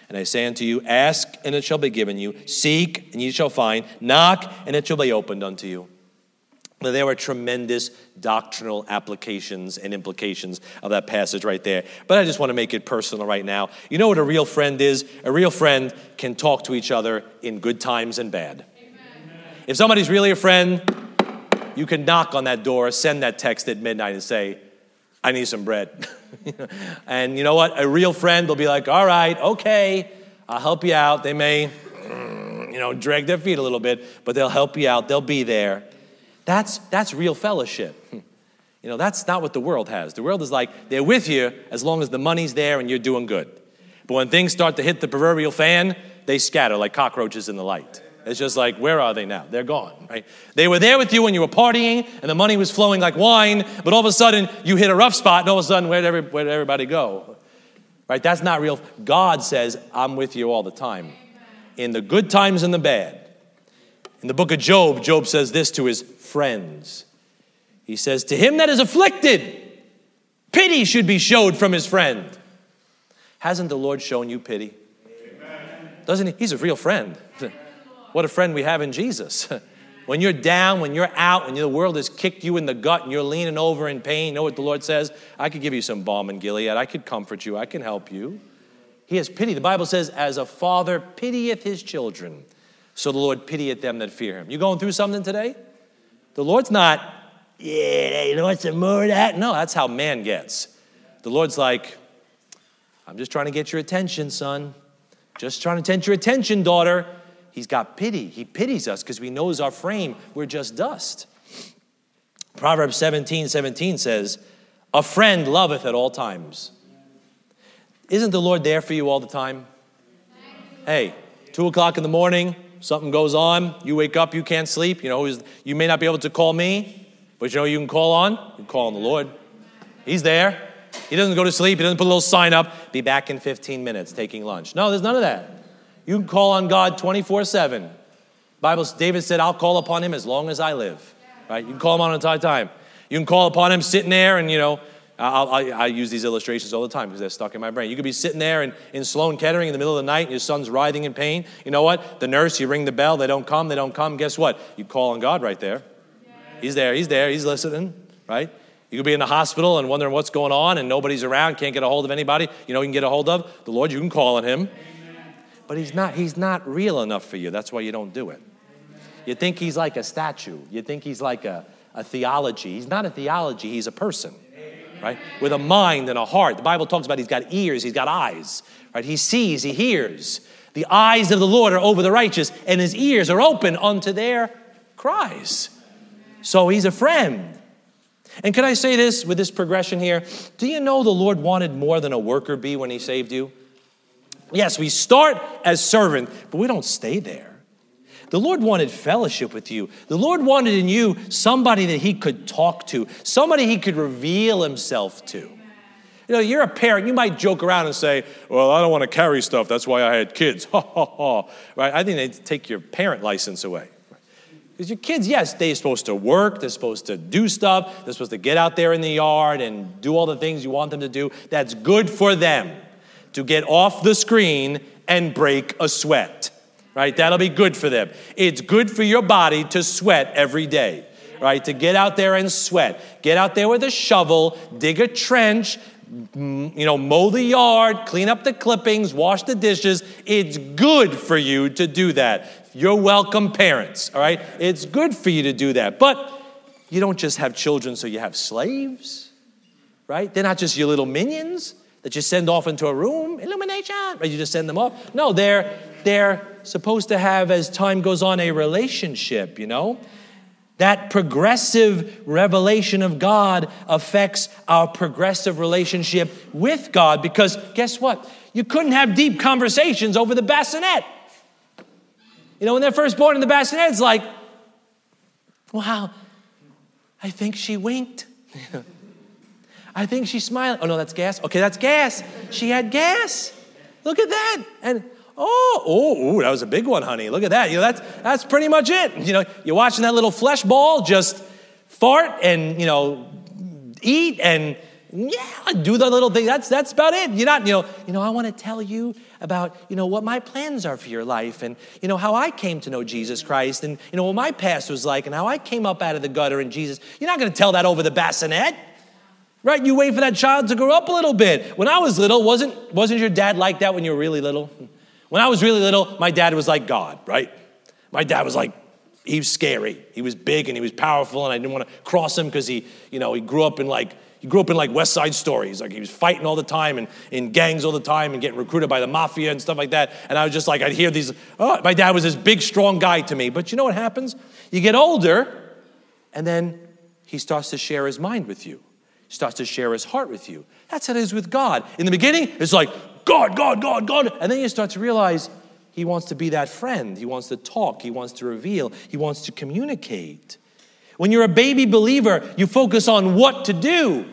And I say unto you, ask, and it shall be given you, seek, and ye shall find, knock, and it shall be opened unto you. There are tremendous doctrinal applications and implications of that passage right there. But I just want to make it personal right now. You know what a real friend is? A real friend can talk to each other in good times and bad. Amen. If somebody's really a friend, you can knock on that door, send that text at midnight, and say, I need some bread. and you know what? A real friend will be like, all right, okay, I'll help you out. They may, you know, drag their feet a little bit, but they'll help you out. They'll be there. That's, that's real fellowship. You know, that's not what the world has. The world is like, they're with you as long as the money's there and you're doing good. But when things start to hit the proverbial fan, they scatter like cockroaches in the light. It's just like, where are they now? They're gone, right? They were there with you when you were partying and the money was flowing like wine, but all of a sudden you hit a rough spot and all of a sudden, where'd, every, where'd everybody go? Right? That's not real. God says, I'm with you all the time, in the good times and the bad. In the book of Job, Job says this to his friends. He says, To him that is afflicted, pity should be showed from his friend. Hasn't the Lord shown you pity? Amen. Doesn't he? He's a real friend. What a friend we have in Jesus. When you're down, when you're out, when the world has kicked you in the gut and you're leaning over in pain, you know what the Lord says? I could give you some balm in Gilead. I could comfort you. I can help you. He has pity. The Bible says, as a father pitieth his children, so the Lord pitieth them that fear him. You going through something today? The Lord's not, yeah, you know some more of that? No, that's how man gets. The Lord's like, I'm just trying to get your attention, son. Just trying to get your attention, daughter. He's got pity. He pities us because he knows our frame. We're just dust. Proverbs 17 17 says, A friend loveth at all times. Isn't the Lord there for you all the time? Hey, two o'clock in the morning, something goes on, you wake up, you can't sleep. You know, you may not be able to call me, but you know you can call on? You can call on the Lord. He's there. He doesn't go to sleep. He doesn't put a little sign up, be back in 15 minutes taking lunch. No, there's none of that. You can call on God 24 7. Bible, David said, I'll call upon him as long as I live. Right? You can call him on a entire time. You can call upon him sitting there, and you know, I'll, i I use these illustrations all the time because they're stuck in my brain. You could be sitting there in, in Sloan Kettering in the middle of the night, and your son's writhing in pain. You know what? The nurse, you ring the bell, they don't come, they don't come. Guess what? You call on God right there. He's there, he's there, he's listening, right? You could be in the hospital and wondering what's going on, and nobody's around, can't get a hold of anybody. You know, you can get a hold of the Lord, you can call on him but he's not, he's not real enough for you. That's why you don't do it. You think he's like a statue. You think he's like a, a theology. He's not a theology, he's a person, right? With a mind and a heart. The Bible talks about he's got ears, he's got eyes, right? He sees, he hears. The eyes of the Lord are over the righteous, and his ears are open unto their cries. So he's a friend. And can I say this with this progression here? Do you know the Lord wanted more than a worker bee when he saved you? Yes, we start as servant, but we don't stay there. The Lord wanted fellowship with you. The Lord wanted in you somebody that He could talk to, somebody He could reveal Himself to. You know, you're a parent, you might joke around and say, Well, I don't want to carry stuff. That's why I had kids. Ha ha ha. Right? I think they take your parent license away. Because your kids, yes, they're supposed to work, they're supposed to do stuff, they're supposed to get out there in the yard and do all the things you want them to do. That's good for them to get off the screen and break a sweat, right? That'll be good for them. It's good for your body to sweat every day, right? To get out there and sweat. Get out there with a shovel, dig a trench, you know, mow the yard, clean up the clippings, wash the dishes. It's good for you to do that. You're welcome, parents, all right? It's good for you to do that. But you don't just have children so you have slaves, right? They're not just your little minions that you send off into a room, illumination, right? You just send them off. No, they're they're supposed to have, as time goes on, a relationship, you know? That progressive revelation of God affects our progressive relationship with God because guess what? You couldn't have deep conversations over the bassinet. You know, when they're first born in the bassinet, it's like, wow, I think she winked. I think she smiled. Oh, no, that's gas. Okay, that's gas. She had gas. Look at that. And oh, oh, ooh, that was a big one, honey. Look at that. You know, that's, that's pretty much it. You know, you're watching that little flesh ball just fart and, you know, eat and yeah, do the little thing. That's that's about it. You're not, you know, you know, I want to tell you about, you know, what my plans are for your life and you know how I came to know Jesus Christ and you know what my past was like and how I came up out of the gutter in Jesus. You're not going to tell that over the bassinet. Right? You wait for that child to grow up a little bit. When I was little, wasn't, wasn't your dad like that when you were really little? When I was really little, my dad was like God, right? My dad was like, he was scary. He was big and he was powerful, and I didn't want to cross him because he, you know, he grew up in like, he grew up in like West Side Stories. Like he was fighting all the time and in gangs all the time and getting recruited by the mafia and stuff like that. And I was just like, I'd hear these, oh, my dad was this big, strong guy to me. But you know what happens? You get older, and then he starts to share his mind with you He starts to share his heart with you. That's how it is with God. In the beginning, it's like, God, God, God, God. And then you start to realize he wants to be that friend. He wants to talk. He wants to reveal. He wants to communicate. When you're a baby believer, you focus on what to do.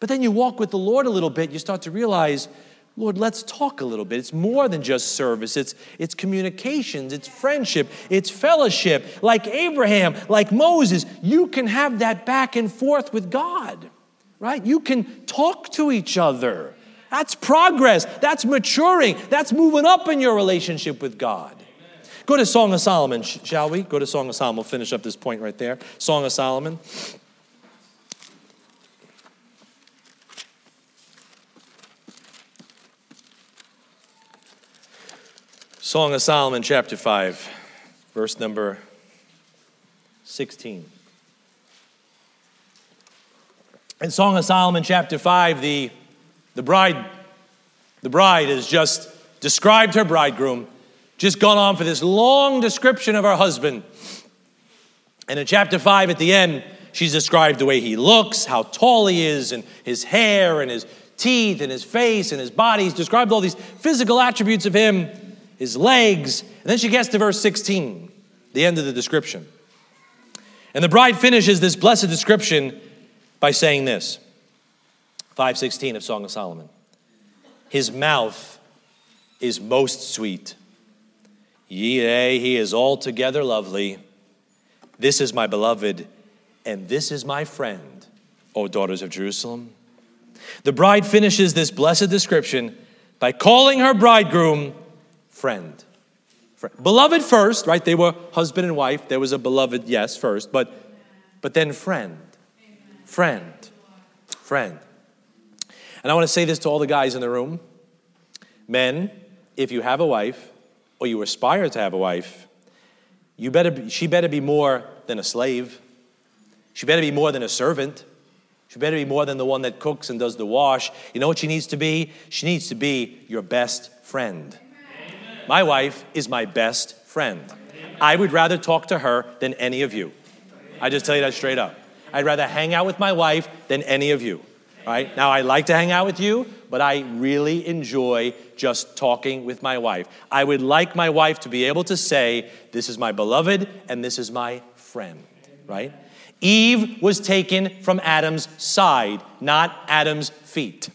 But then you walk with the Lord a little bit, you start to realize, Lord, let's talk a little bit. It's more than just service, it's, it's communications, it's friendship, it's fellowship. Like Abraham, like Moses, you can have that back and forth with God, right? You can talk to each other. That's progress, that's maturing, that's moving up in your relationship with God. Go to Song of Solomon, shall we? Go to Song of Solomon. We'll finish up this point right there. Song of Solomon. Song of Solomon, chapter 5, verse number 16. In Song of Solomon, chapter 5, the, the bride, the bride has just described her bridegroom, just gone on for this long description of her husband. And in chapter 5, at the end, she's described the way he looks, how tall he is, and his hair, and his teeth, and his face, and his body. He's described all these physical attributes of him his legs. And then she gets to verse 16, the end of the description. And the bride finishes this blessed description by saying this 516 of Song of Solomon. His mouth is most sweet. Yea, he is altogether lovely. This is my beloved, and this is my friend, O daughters of Jerusalem. The bride finishes this blessed description by calling her bridegroom friend. friend. Beloved first, right? They were husband and wife. There was a beloved, yes, first, but but then friend. Friend. Friend. And I want to say this to all the guys in the room. Men, if you have a wife or you aspire to have a wife, you better be, she better be more than a slave. She better be more than a servant. She better be more than the one that cooks and does the wash. You know what she needs to be? She needs to be your best friend. My wife is my best friend. I would rather talk to her than any of you. I just tell you that straight up. I'd rather hang out with my wife than any of you. Right? Now, I like to hang out with you, but I really enjoy just talking with my wife. I would like my wife to be able to say, This is my beloved and this is my friend, right? Eve was taken from Adam's side, not Adam's feet,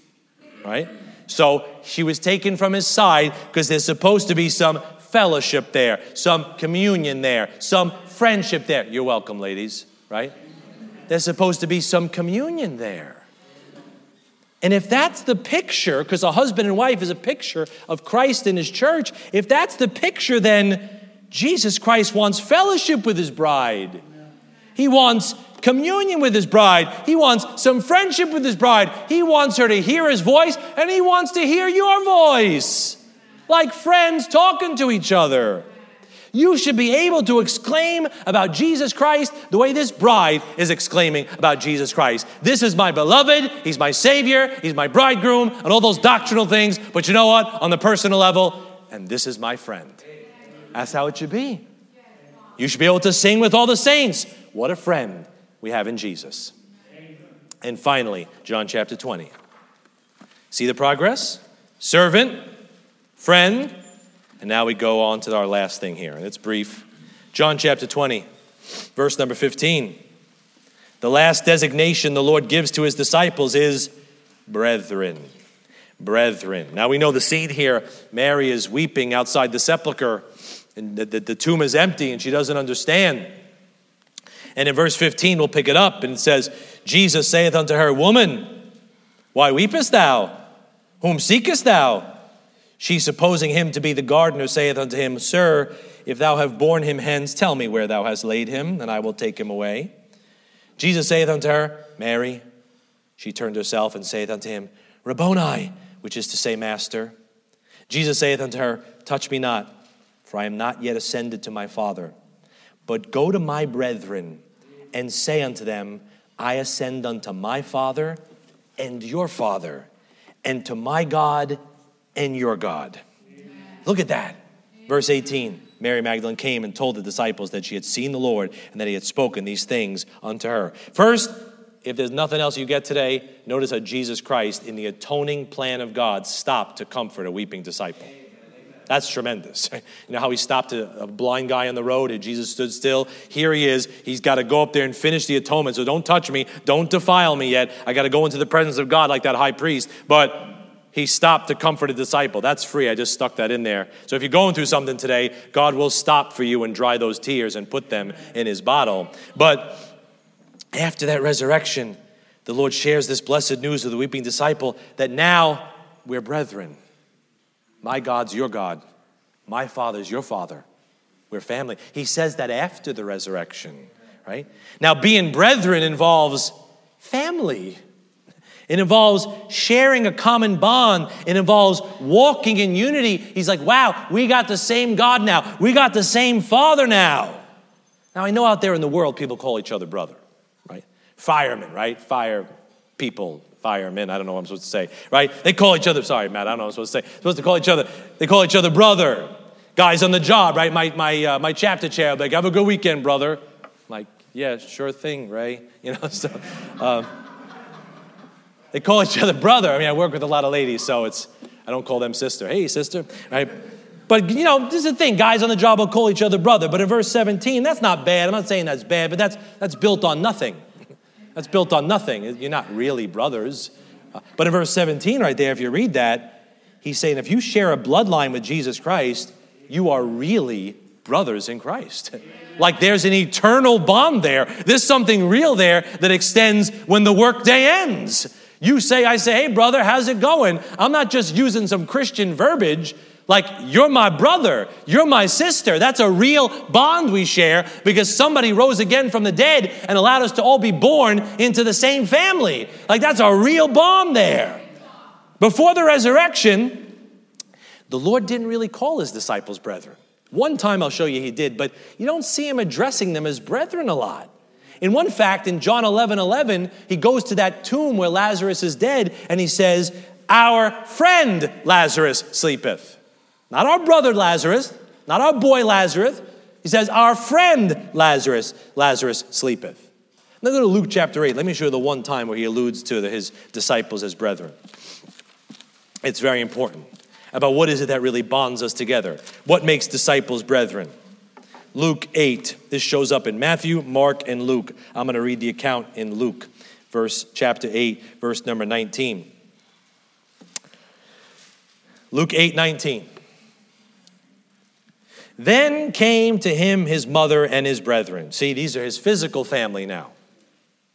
right? So she was taken from his side because there's supposed to be some fellowship there, some communion there, some friendship there. You're welcome, ladies, right? There's supposed to be some communion there. And if that's the picture, because a husband and wife is a picture of Christ and his church, if that's the picture, then Jesus Christ wants fellowship with his bride. He wants communion with his bride. He wants some friendship with his bride. He wants her to hear his voice, and he wants to hear your voice. Like friends talking to each other. You should be able to exclaim about Jesus Christ the way this bride is exclaiming about Jesus Christ. This is my beloved, he's my savior, he's my bridegroom, and all those doctrinal things. But you know what? On the personal level, and this is my friend. That's how it should be. You should be able to sing with all the saints. What a friend we have in Jesus. And finally, John chapter 20. See the progress? Servant, friend, and now we go on to our last thing here, and it's brief. John chapter 20, verse number 15. The last designation the Lord gives to his disciples is brethren. Brethren. Now we know the scene here. Mary is weeping outside the sepulchre, and the, the, the tomb is empty, and she doesn't understand. And in verse 15, we'll pick it up, and it says, Jesus saith unto her, Woman, why weepest thou? Whom seekest thou? She, supposing him to be the gardener, saith unto him, Sir, if thou have borne him hence, tell me where thou hast laid him, and I will take him away. Jesus saith unto her, Mary. She turned herself and saith unto him, Rabboni, which is to say, Master. Jesus saith unto her, Touch me not, for I am not yet ascended to my Father, but go to my brethren and say unto them, I ascend unto my Father and your Father, and to my God and your God. Amen. Look at that. Verse 18 Mary Magdalene came and told the disciples that she had seen the Lord and that he had spoken these things unto her. First, if there's nothing else you get today, notice how Jesus Christ, in the atoning plan of God, stopped to comfort a weeping disciple. That's tremendous. You know how he stopped a, blind guy on the road and Jesus stood still? Here he is. He's got to go up there and finish the atonement. So don't touch me. Don't defile me yet. I got to go into the presence of God like that high priest. But he stopped to comfort a disciple. That's free. I just stuck that in there. So if you're going through something today, God will stop for you and dry those tears and put them in his bottle. But after that resurrection, the Lord shares this blessed news with the weeping disciple that now we're brethren. My God's your God. My Father's your Father. We're family. He says that after the resurrection, right? Now, being brethren involves family. It involves sharing a common bond. It involves walking in unity. He's like, wow, we got the same God now. We got the same Father now. Now, I know out there in the world people call each other brother, right? Firemen, right? Fire people, firemen, I don't know what I'm supposed to say, right? They call each other, sorry, Matt, I don't know what I'm supposed to say. Supposed to call each other, they call each other brother. Guys on the job, right? My, my, uh, my chapter chair, like, have a good weekend, brother. I'm like, yeah, sure thing, Ray. You know, so. Um, they call each other brother. I mean, I work with a lot of ladies, so it's, I don't call them sister. Hey, sister, right? But, you know, this is the thing. Guys on the job will call each other brother. But in verse 17, that's not bad. I'm not saying that's bad, but that's, that's built on nothing. That's built on nothing. You're not really brothers. Uh, but in verse 17, right there, if you read that, he's saying if you share a bloodline with Jesus Christ, you are really brothers in Christ. Like there's an eternal bond there. There's something real there that extends when the workday ends. You say, I say, hey, brother, how's it going? I'm not just using some Christian verbiage. Like, you're my brother, you're my sister. That's a real bond we share because somebody rose again from the dead and allowed us to all be born into the same family. Like, that's a real bond there. Before the resurrection, the Lord didn't really call his disciples brethren. One time I'll show you he did, but you don't see him addressing them as brethren a lot. In one fact, in John 11 11, he goes to that tomb where Lazarus is dead and he says, Our friend Lazarus sleepeth. Not our brother Lazarus, not our boy Lazarus. He says, Our friend Lazarus, Lazarus sleepeth. Now go to Luke chapter 8. Let me show you the one time where he alludes to his disciples as brethren. It's very important about what is it that really bonds us together. What makes disciples brethren? Luke 8. This shows up in Matthew, Mark, and Luke. I'm going to read the account in Luke, verse chapter 8, verse number 19. Luke 8, 19. Then came to him his mother and his brethren. See, these are his physical family now.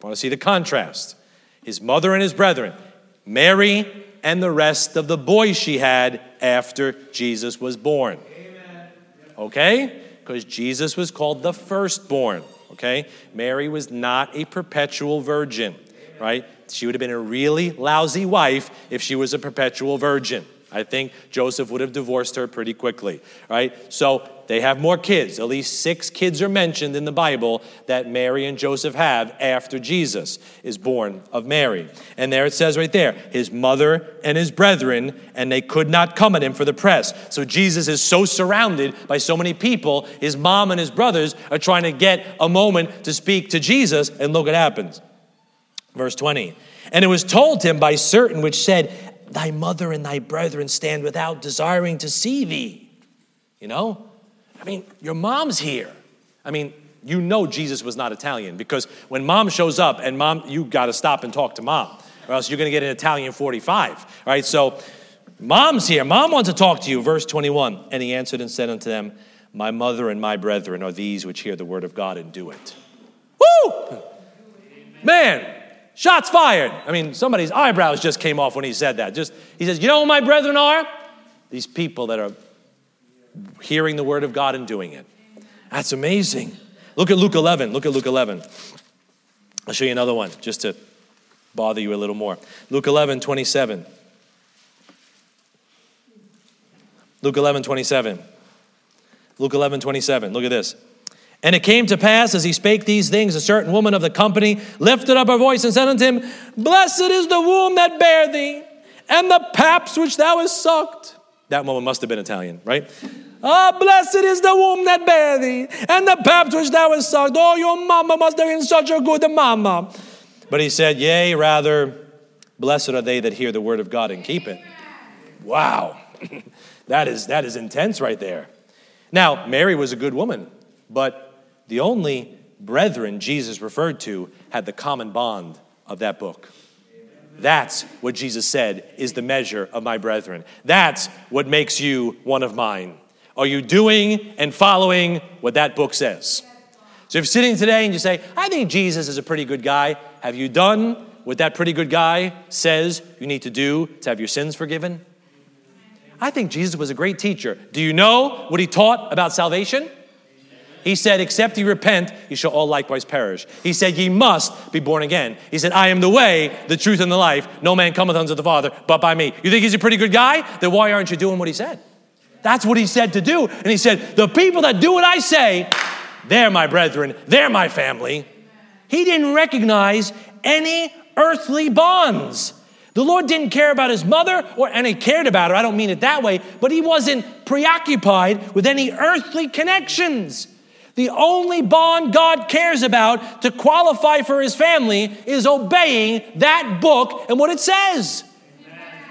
Want to see the contrast? His mother and his brethren, Mary and the rest of the boys she had after Jesus was born. Okay? Because Jesus was called the firstborn, okay? Mary was not a perpetual virgin, right? She would have been a really lousy wife if she was a perpetual virgin. I think Joseph would have divorced her pretty quickly, right? So they have more kids. At least six kids are mentioned in the Bible that Mary and Joseph have after Jesus is born of Mary. And there it says right there, his mother and his brethren, and they could not come at him for the press. So Jesus is so surrounded by so many people, his mom and his brothers are trying to get a moment to speak to Jesus, and look what happens. Verse 20. And it was told him by certain which said, Thy mother and thy brethren stand without, desiring to see thee. You know? I mean, your mom's here. I mean, you know Jesus was not Italian because when mom shows up and mom, you got to stop and talk to mom or else you're going to get an Italian 45. All right, so mom's here. Mom wants to talk to you. Verse 21. And he answered and said unto them, My mother and my brethren are these which hear the word of God and do it. Woo! Man, Shots fired. I mean, somebody's eyebrows just came off when he said that. Just he says, "You know my brethren are? These people that are hearing the word of God and doing it." That's amazing. Look at Luke 11. Look at Luke 11. I'll show you another one just to bother you a little more. Luke 11, 27. Luke 11, 27. Luke 11, 27. Look at this. And it came to pass as he spake these things, a certain woman of the company lifted up her voice and said unto him, Blessed is the womb that bare thee, and the paps which thou hast sucked. That woman must have been Italian, right? Ah, oh, blessed is the womb that bare thee, and the paps which thou hast sucked. Oh, your mama must have been such a good mama. But he said, Yea, rather, blessed are they that hear the word of God and keep it. Wow. that is that is intense right there. Now, Mary was a good woman, but the only brethren Jesus referred to had the common bond of that book. That's what Jesus said is the measure of my brethren. That's what makes you one of mine. Are you doing and following what that book says? So if you're sitting today and you say, I think Jesus is a pretty good guy, have you done what that pretty good guy says you need to do to have your sins forgiven? I think Jesus was a great teacher. Do you know what he taught about salvation? He said, Except ye repent, ye shall all likewise perish. He said, Ye must be born again. He said, I am the way, the truth, and the life. No man cometh unto the Father but by me. You think he's a pretty good guy? Then why aren't you doing what he said? That's what he said to do. And he said, The people that do what I say, they're my brethren, they're my family. He didn't recognize any earthly bonds. The Lord didn't care about his mother, or, and he cared about her, I don't mean it that way, but he wasn't preoccupied with any earthly connections. The only bond God cares about to qualify for his family is obeying that book and what it says.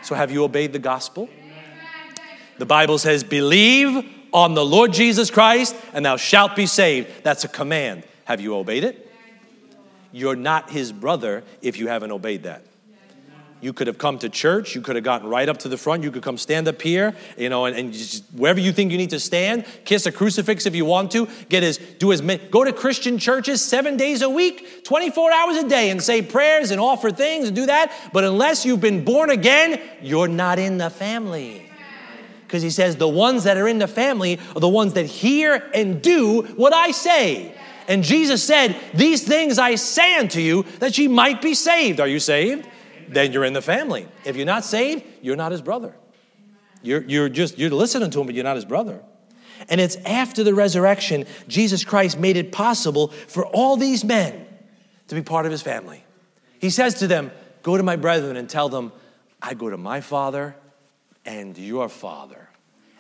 So, have you obeyed the gospel? The Bible says, Believe on the Lord Jesus Christ and thou shalt be saved. That's a command. Have you obeyed it? You're not his brother if you haven't obeyed that. You could have come to church. You could have gotten right up to the front. You could come stand up here, you know, and, and just, wherever you think you need to stand, kiss a crucifix if you want to. Get as do as many. go to Christian churches seven days a week, 24 hours a day, and say prayers and offer things and do that. But unless you've been born again, you're not in the family. Because he says the ones that are in the family are the ones that hear and do what I say. And Jesus said, These things I say unto you that ye might be saved. Are you saved? Then you're in the family. If you're not saved, you're not his brother. You're, you're just, you're listening to him, but you're not his brother. And it's after the resurrection, Jesus Christ made it possible for all these men to be part of his family. He says to them, Go to my brethren and tell them, I go to my Father and your Father,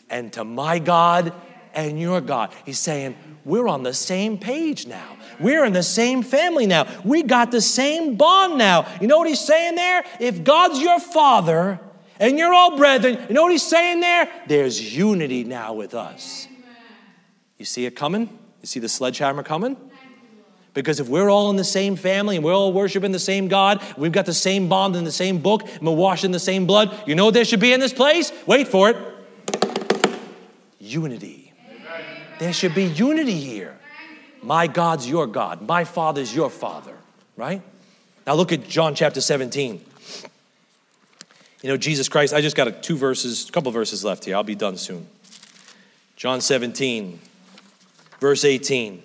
and to my God and your God. He's saying, We're on the same page now. We're in the same family now. We got the same bond now. You know what he's saying there? If God's your father and you're all brethren, you know what he's saying there? There's unity now with us. You see it coming? You see the sledgehammer coming? Because if we're all in the same family and we're all worshiping the same God, we've got the same bond in the same book, and we're washed in the same blood, you know what there should be in this place? Wait for it. Unity. There should be unity here. My God's your God. My Father's your Father, right? Now look at John chapter 17. You know, Jesus Christ, I just got a, two verses, a couple verses left here. I'll be done soon. John 17, verse 18.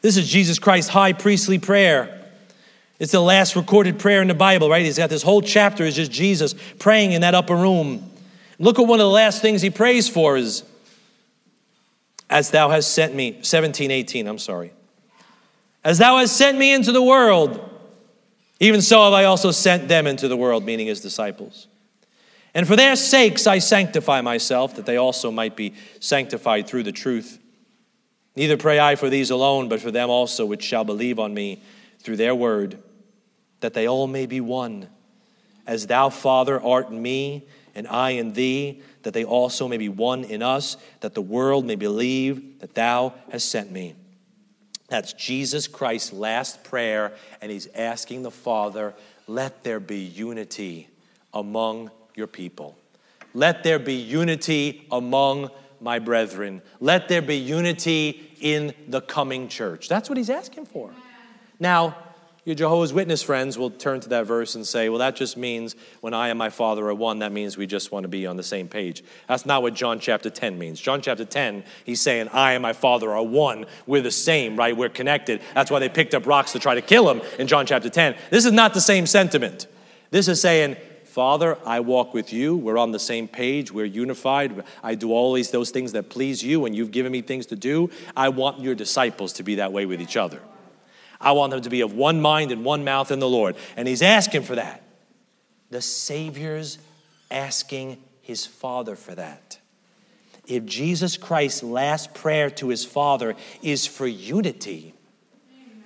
This is Jesus Christ's high priestly prayer. It's the last recorded prayer in the Bible, right? He's got this whole chapter is just Jesus praying in that upper room. Look at one of the last things he prays for is as thou hast sent me, 17, 18, I'm sorry. As thou hast sent me into the world, even so have I also sent them into the world, meaning his disciples. And for their sakes I sanctify myself, that they also might be sanctified through the truth. Neither pray I for these alone, but for them also which shall believe on me through their word, that they all may be one. As thou, Father, art in me, and I in thee, that they also may be one in us, that the world may believe that thou hast sent me. That's Jesus Christ's last prayer, and he's asking the Father, let there be unity among your people. Let there be unity among my brethren. Let there be unity in the coming church. That's what he's asking for. Now, your Jehovah's Witness friends will turn to that verse and say, well, that just means when I and my Father are one, that means we just want to be on the same page. That's not what John chapter 10 means. John chapter 10, he's saying, I and my Father are one. We're the same, right? We're connected. That's why they picked up rocks to try to kill him in John chapter 10. This is not the same sentiment. This is saying, Father, I walk with you. We're on the same page. We're unified. I do always those things that please you, and you've given me things to do. I want your disciples to be that way with each other. I want them to be of one mind and one mouth in the Lord. And he's asking for that. The Savior's asking his Father for that. If Jesus Christ's last prayer to his Father is for unity,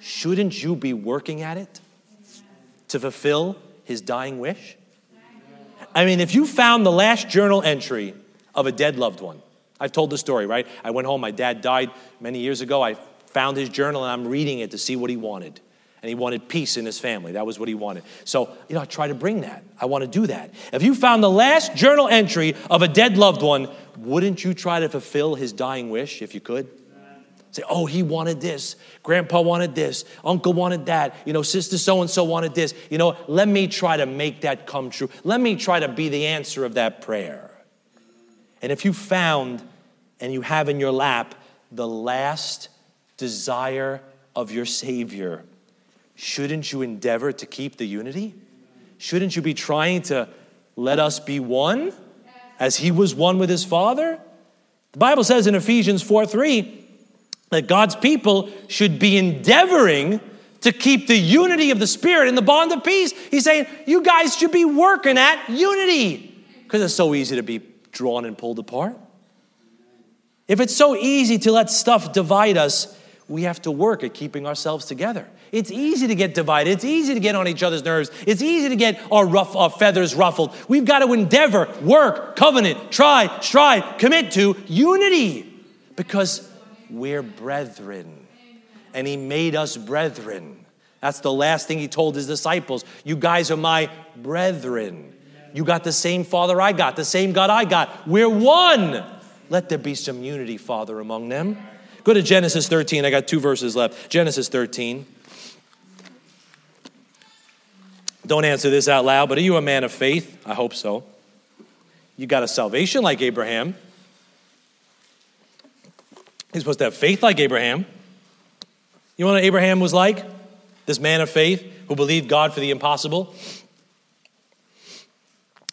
shouldn't you be working at it to fulfill his dying wish? I mean, if you found the last journal entry of a dead loved one, I've told the story, right? I went home, my dad died many years ago. I found his journal and I'm reading it to see what he wanted. And he wanted peace in his family. That was what he wanted. So, you know, I try to bring that. I want to do that. If you found the last journal entry of a dead loved one, wouldn't you try to fulfill his dying wish if you could? Say, oh, he wanted this. Grandpa wanted this. Uncle wanted that. You know, sister so and so wanted this. You know, let me try to make that come true. Let me try to be the answer of that prayer. And if you found and you have in your lap the last desire of your Savior, shouldn't you endeavor to keep the unity? Shouldn't you be trying to let us be one as He was one with His Father? The Bible says in Ephesians 4 3 that God's people should be endeavoring to keep the unity of the Spirit in the bond of peace. He's saying, you guys should be working at unity because it's so easy to be drawn and pulled apart. If it's so easy to let stuff divide us, we have to work at keeping ourselves together. It's easy to get divided. It's easy to get on each other's nerves. It's easy to get our, our feathers ruffled. We've got to endeavor, work, covenant, try, strive, commit to unity because we're brethren. And He made us brethren. That's the last thing He told His disciples. You guys are my brethren. You got the same Father I got, the same God I got. We're one. Let there be some unity, Father, among them. Go to Genesis 13. I got two verses left. Genesis 13. Don't answer this out loud, but are you a man of faith? I hope so. You got a salvation like Abraham. He's supposed to have faith like Abraham. You know what Abraham was like? This man of faith who believed God for the impossible.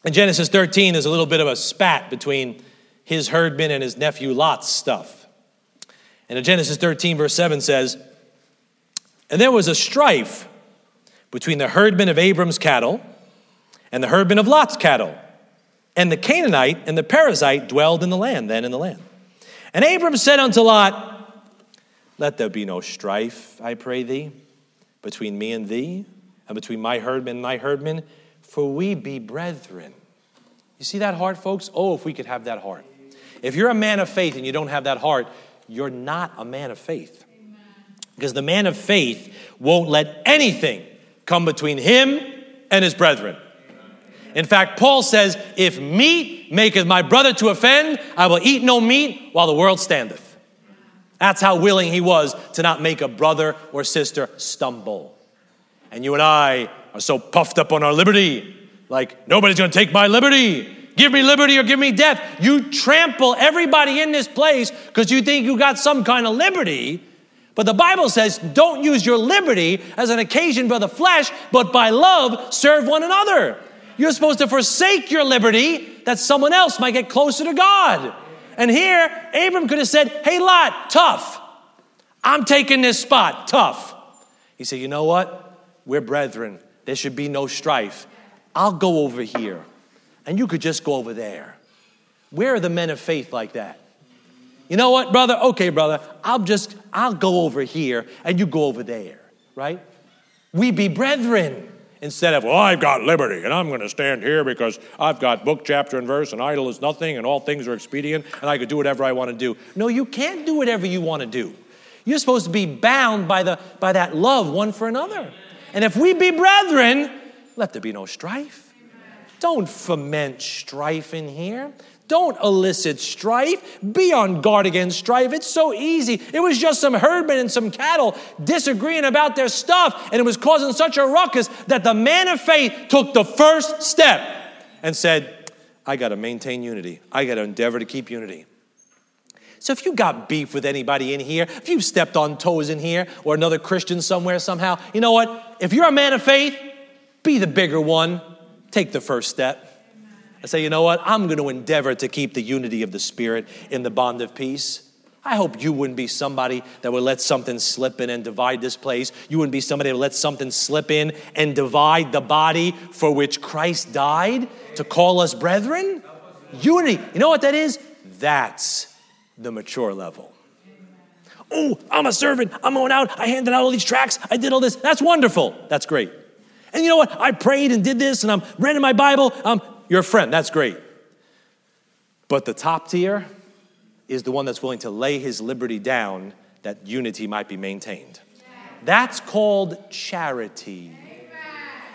In Genesis 13, there's a little bit of a spat between his herdman and his nephew Lot's stuff. And in Genesis 13, verse 7 says, And there was a strife between the herdmen of Abram's cattle and the herdman of Lot's cattle. And the Canaanite and the Perizzite dwelled in the land, then in the land. And Abram said unto Lot, Let there be no strife, I pray thee, between me and thee, and between my herdmen and thy herdmen, for we be brethren. You see that heart, folks? Oh, if we could have that heart. If you're a man of faith and you don't have that heart, you're not a man of faith. Because the man of faith won't let anything come between him and his brethren. In fact, Paul says, If meat maketh my brother to offend, I will eat no meat while the world standeth. That's how willing he was to not make a brother or sister stumble. And you and I are so puffed up on our liberty, like nobody's gonna take my liberty. Give me liberty or give me death. You trample everybody in this place because you think you got some kind of liberty. But the Bible says, don't use your liberty as an occasion for the flesh, but by love serve one another. You're supposed to forsake your liberty that someone else might get closer to God. And here, Abram could have said, Hey, Lot, tough. I'm taking this spot, tough. He said, You know what? We're brethren. There should be no strife. I'll go over here, and you could just go over there. Where are the men of faith like that? You know what, brother? Okay, brother, I'll just, I'll go over here, and you go over there, right? We be brethren. Instead of, well, I've got liberty and I'm going to stand here because I've got book, chapter, and verse, and idol is nothing, and all things are expedient, and I could do whatever I want to do. No, you can't do whatever you want to do. You're supposed to be bound by, the, by that love one for another. And if we be brethren, let there be no strife. Don't foment strife in here. Don't elicit strife. Be on guard against strife. It's so easy. It was just some herdmen and some cattle disagreeing about their stuff, and it was causing such a ruckus that the man of faith took the first step and said, I got to maintain unity. I got to endeavor to keep unity. So if you got beef with anybody in here, if you've stepped on toes in here or another Christian somewhere somehow, you know what? If you're a man of faith, be the bigger one. Take the first step. I say, you know what? I'm going to endeavor to keep the unity of the Spirit in the bond of peace. I hope you wouldn't be somebody that would let something slip in and divide this place. You wouldn't be somebody that would let something slip in and divide the body for which Christ died to call us brethren. Unity. You know what that is? That's the mature level. Oh, I'm a servant. I'm going out. I handed out all these tracts. I did all this. That's wonderful. That's great. And you know what? I prayed and did this and I'm reading my Bible. Um, you're a friend, that's great. But the top tier is the one that's willing to lay his liberty down that unity might be maintained. That's called charity.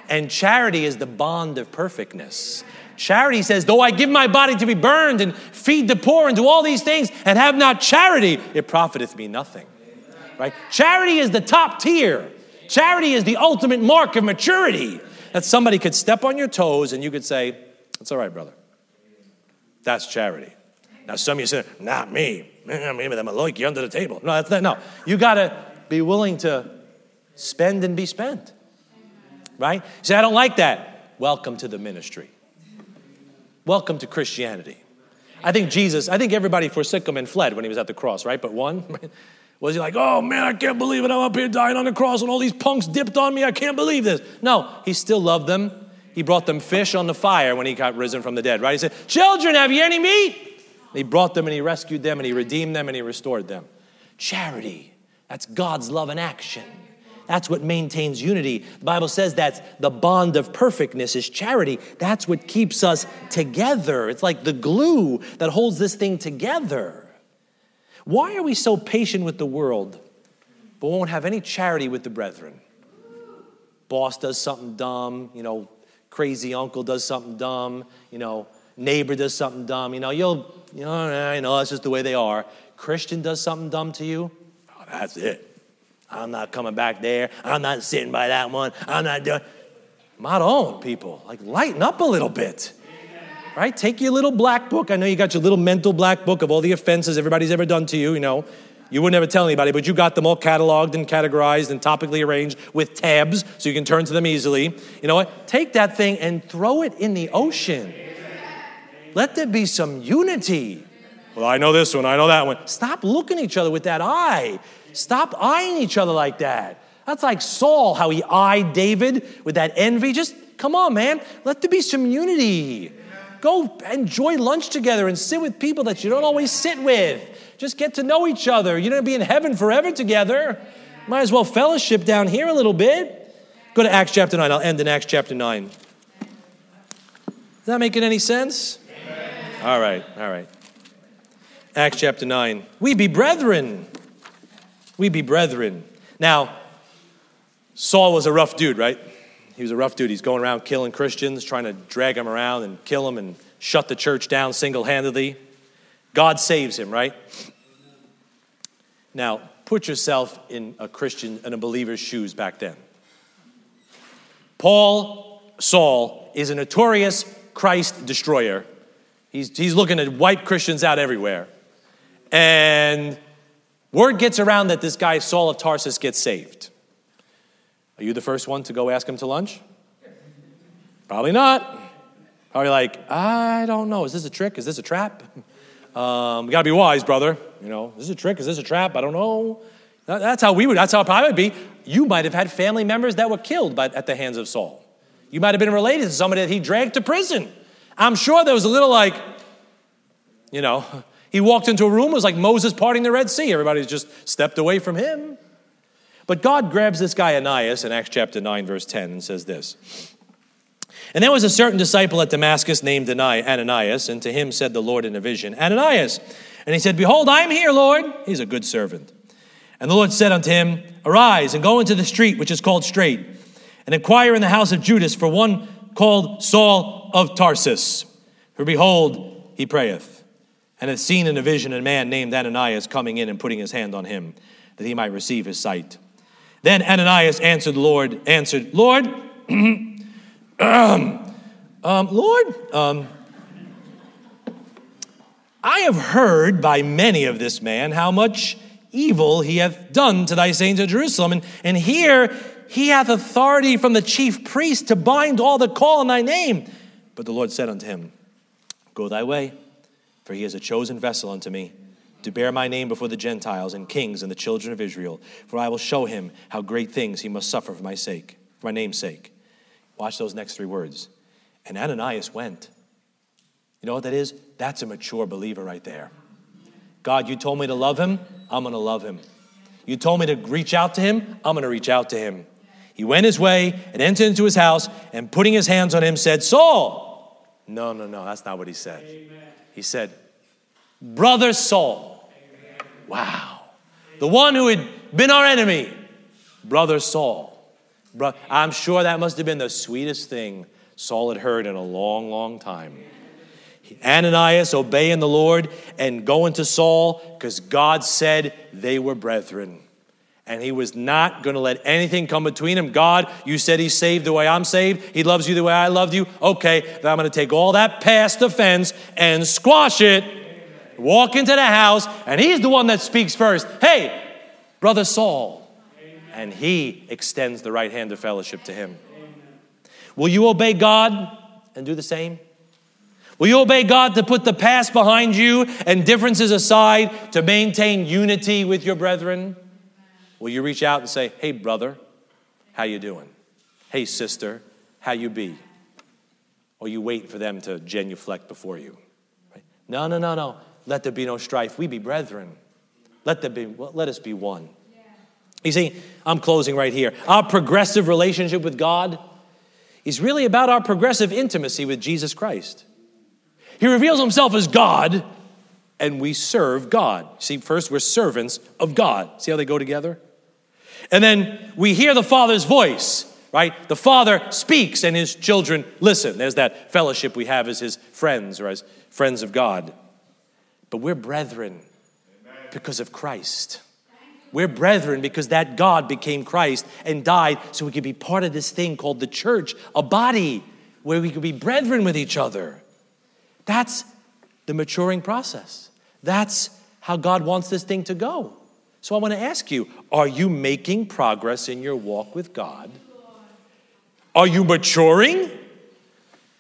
And charity is the bond of perfectness. Charity says, though I give my body to be burned and feed the poor and do all these things and have not charity, it profiteth me nothing. Right? Charity is the top tier. Charity is the ultimate mark of maturity. That somebody could step on your toes and you could say, It's all right, brother. That's charity. Now, some of you say, Not me. Maybe I'm a loiky under the table. No, that's not. No. You got to be willing to spend and be spent. Right? You say, I don't like that. Welcome to the ministry. Welcome to Christianity. I think Jesus, I think everybody forsook him and fled when he was at the cross, right? But one, was he like, oh man, I can't believe it. I'm up here dying on the cross and all these punks dipped on me. I can't believe this. No, he still loved them. He brought them fish on the fire when he got risen from the dead, right? He said, Children, have you any meat? He brought them and he rescued them and he redeemed them and he restored them. Charity, that's God's love in action. That's what maintains unity. The Bible says that the bond of perfectness is charity. That's what keeps us together. It's like the glue that holds this thing together. Why are we so patient with the world, but won't have any charity with the brethren? Boss does something dumb, you know, crazy uncle does something dumb, you know, neighbor does something dumb, you know, you'll, you know, you know, that's just the way they are. Christian does something dumb to you, oh, that's it. I'm not coming back there. I'm not sitting by that one. I'm not doing. My own people. Like, lighten up a little bit. Right? Take your little black book. I know you got your little mental black book of all the offenses everybody's ever done to you, you know. You would never tell anybody, but you got them all cataloged and categorized and topically arranged with tabs so you can turn to them easily. You know what? Take that thing and throw it in the ocean. Let there be some unity. Well, I know this one, I know that one. Stop looking at each other with that eye. Stop eyeing each other like that. That's like Saul, how he eyed David with that envy. Just come on, man. Let there be some unity. Go enjoy lunch together and sit with people that you don't always sit with. Just get to know each other. You're going to be in heaven forever together. Might as well fellowship down here a little bit. Go to Acts chapter 9. I'll end in Acts chapter 9. Is that making any sense? All right, all right. Acts chapter 9. We be brethren we be brethren. Now, Saul was a rough dude, right? He was a rough dude. He's going around killing Christians, trying to drag them around and kill them and shut the church down single handedly. God saves him, right? Now, put yourself in a Christian and a believer's shoes back then. Paul, Saul, is a notorious Christ destroyer. He's, he's looking to wipe Christians out everywhere. And Word gets around that this guy, Saul of Tarsus, gets saved. Are you the first one to go ask him to lunch? Probably not. Probably like, I don't know. Is this a trick? Is this a trap? Um, we gotta be wise, brother. You know, is this a trick? Is this a trap? I don't know. That's how we would. That's how it probably would be. You might have had family members that were killed by, at the hands of Saul. You might have been related to somebody that he dragged to prison. I'm sure there was a little like, you know, he walked into a room, it was like Moses parting the Red Sea. Everybody just stepped away from him. But God grabs this guy Ananias in Acts chapter 9, verse 10, and says this. And there was a certain disciple at Damascus named Ananias, and to him said the Lord in a vision, Ananias. And he said, Behold, I am here, Lord. He's a good servant. And the Lord said unto him, Arise and go into the street which is called Straight, and inquire in the house of Judas for one called Saul of Tarsus. For behold, he prayeth and hath seen in a vision a man named Ananias coming in and putting his hand on him that he might receive his sight. Then Ananias answered the Lord, answered, Lord, um, um, Lord, um, I have heard by many of this man how much evil he hath done to thy saints of Jerusalem. And, and here he hath authority from the chief priest to bind all that call on thy name. But the Lord said unto him, Go thy way for he is a chosen vessel unto me to bear my name before the Gentiles and kings and the children of Israel. For I will show him how great things he must suffer for my sake, for my name's sake. Watch those next three words. And Ananias went. You know what that is? That's a mature believer right there. God, you told me to love him, I'm going to love him. You told me to reach out to him, I'm going to reach out to him. He went his way and entered into his house and putting his hands on him said, Saul. No, no, no, that's not what he said. Amen. He said, Brother Saul. Wow. The one who had been our enemy. Brother Saul. Bro- I'm sure that must have been the sweetest thing Saul had heard in a long, long time. Ananias obeying the Lord and going to Saul because God said they were brethren. And he was not going to let anything come between him. God, you said he's saved the way I'm saved. He loves you the way I loved you. Okay, then I'm going to take all that past offense and squash it. Walk into the house, and he's the one that speaks first. Hey, brother Saul. And he extends the right hand of fellowship to him. Will you obey God and do the same? Will you obey God to put the past behind you and differences aside to maintain unity with your brethren? Will you reach out and say, "Hey brother, how you doing? Hey sister, how you be?" Or you wait for them to genuflect before you? Right? No, no, no, no. Let there be no strife. We be brethren. Let there be. Let us be one. You see, I'm closing right here. Our progressive relationship with God is really about our progressive intimacy with Jesus Christ. He reveals himself as God, and we serve God. See, first, we're servants of God. See how they go together? And then we hear the Father's voice, right? The Father speaks, and his children listen. There's that fellowship we have as his friends or as friends of God. But we're brethren because of Christ. We're brethren because that God became Christ and died so we could be part of this thing called the church, a body where we could be brethren with each other. That's the maturing process. That's how God wants this thing to go. So I want to ask you are you making progress in your walk with God? Are you maturing?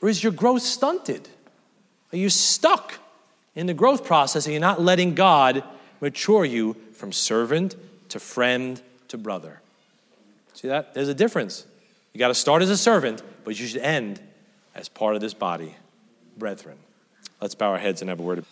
Or is your growth stunted? Are you stuck in the growth process and you're not letting God mature you from servant to friend to brother? See that? There's a difference. You got to start as a servant, but you should end as part of this body, brethren. Let's bow our heads and have a word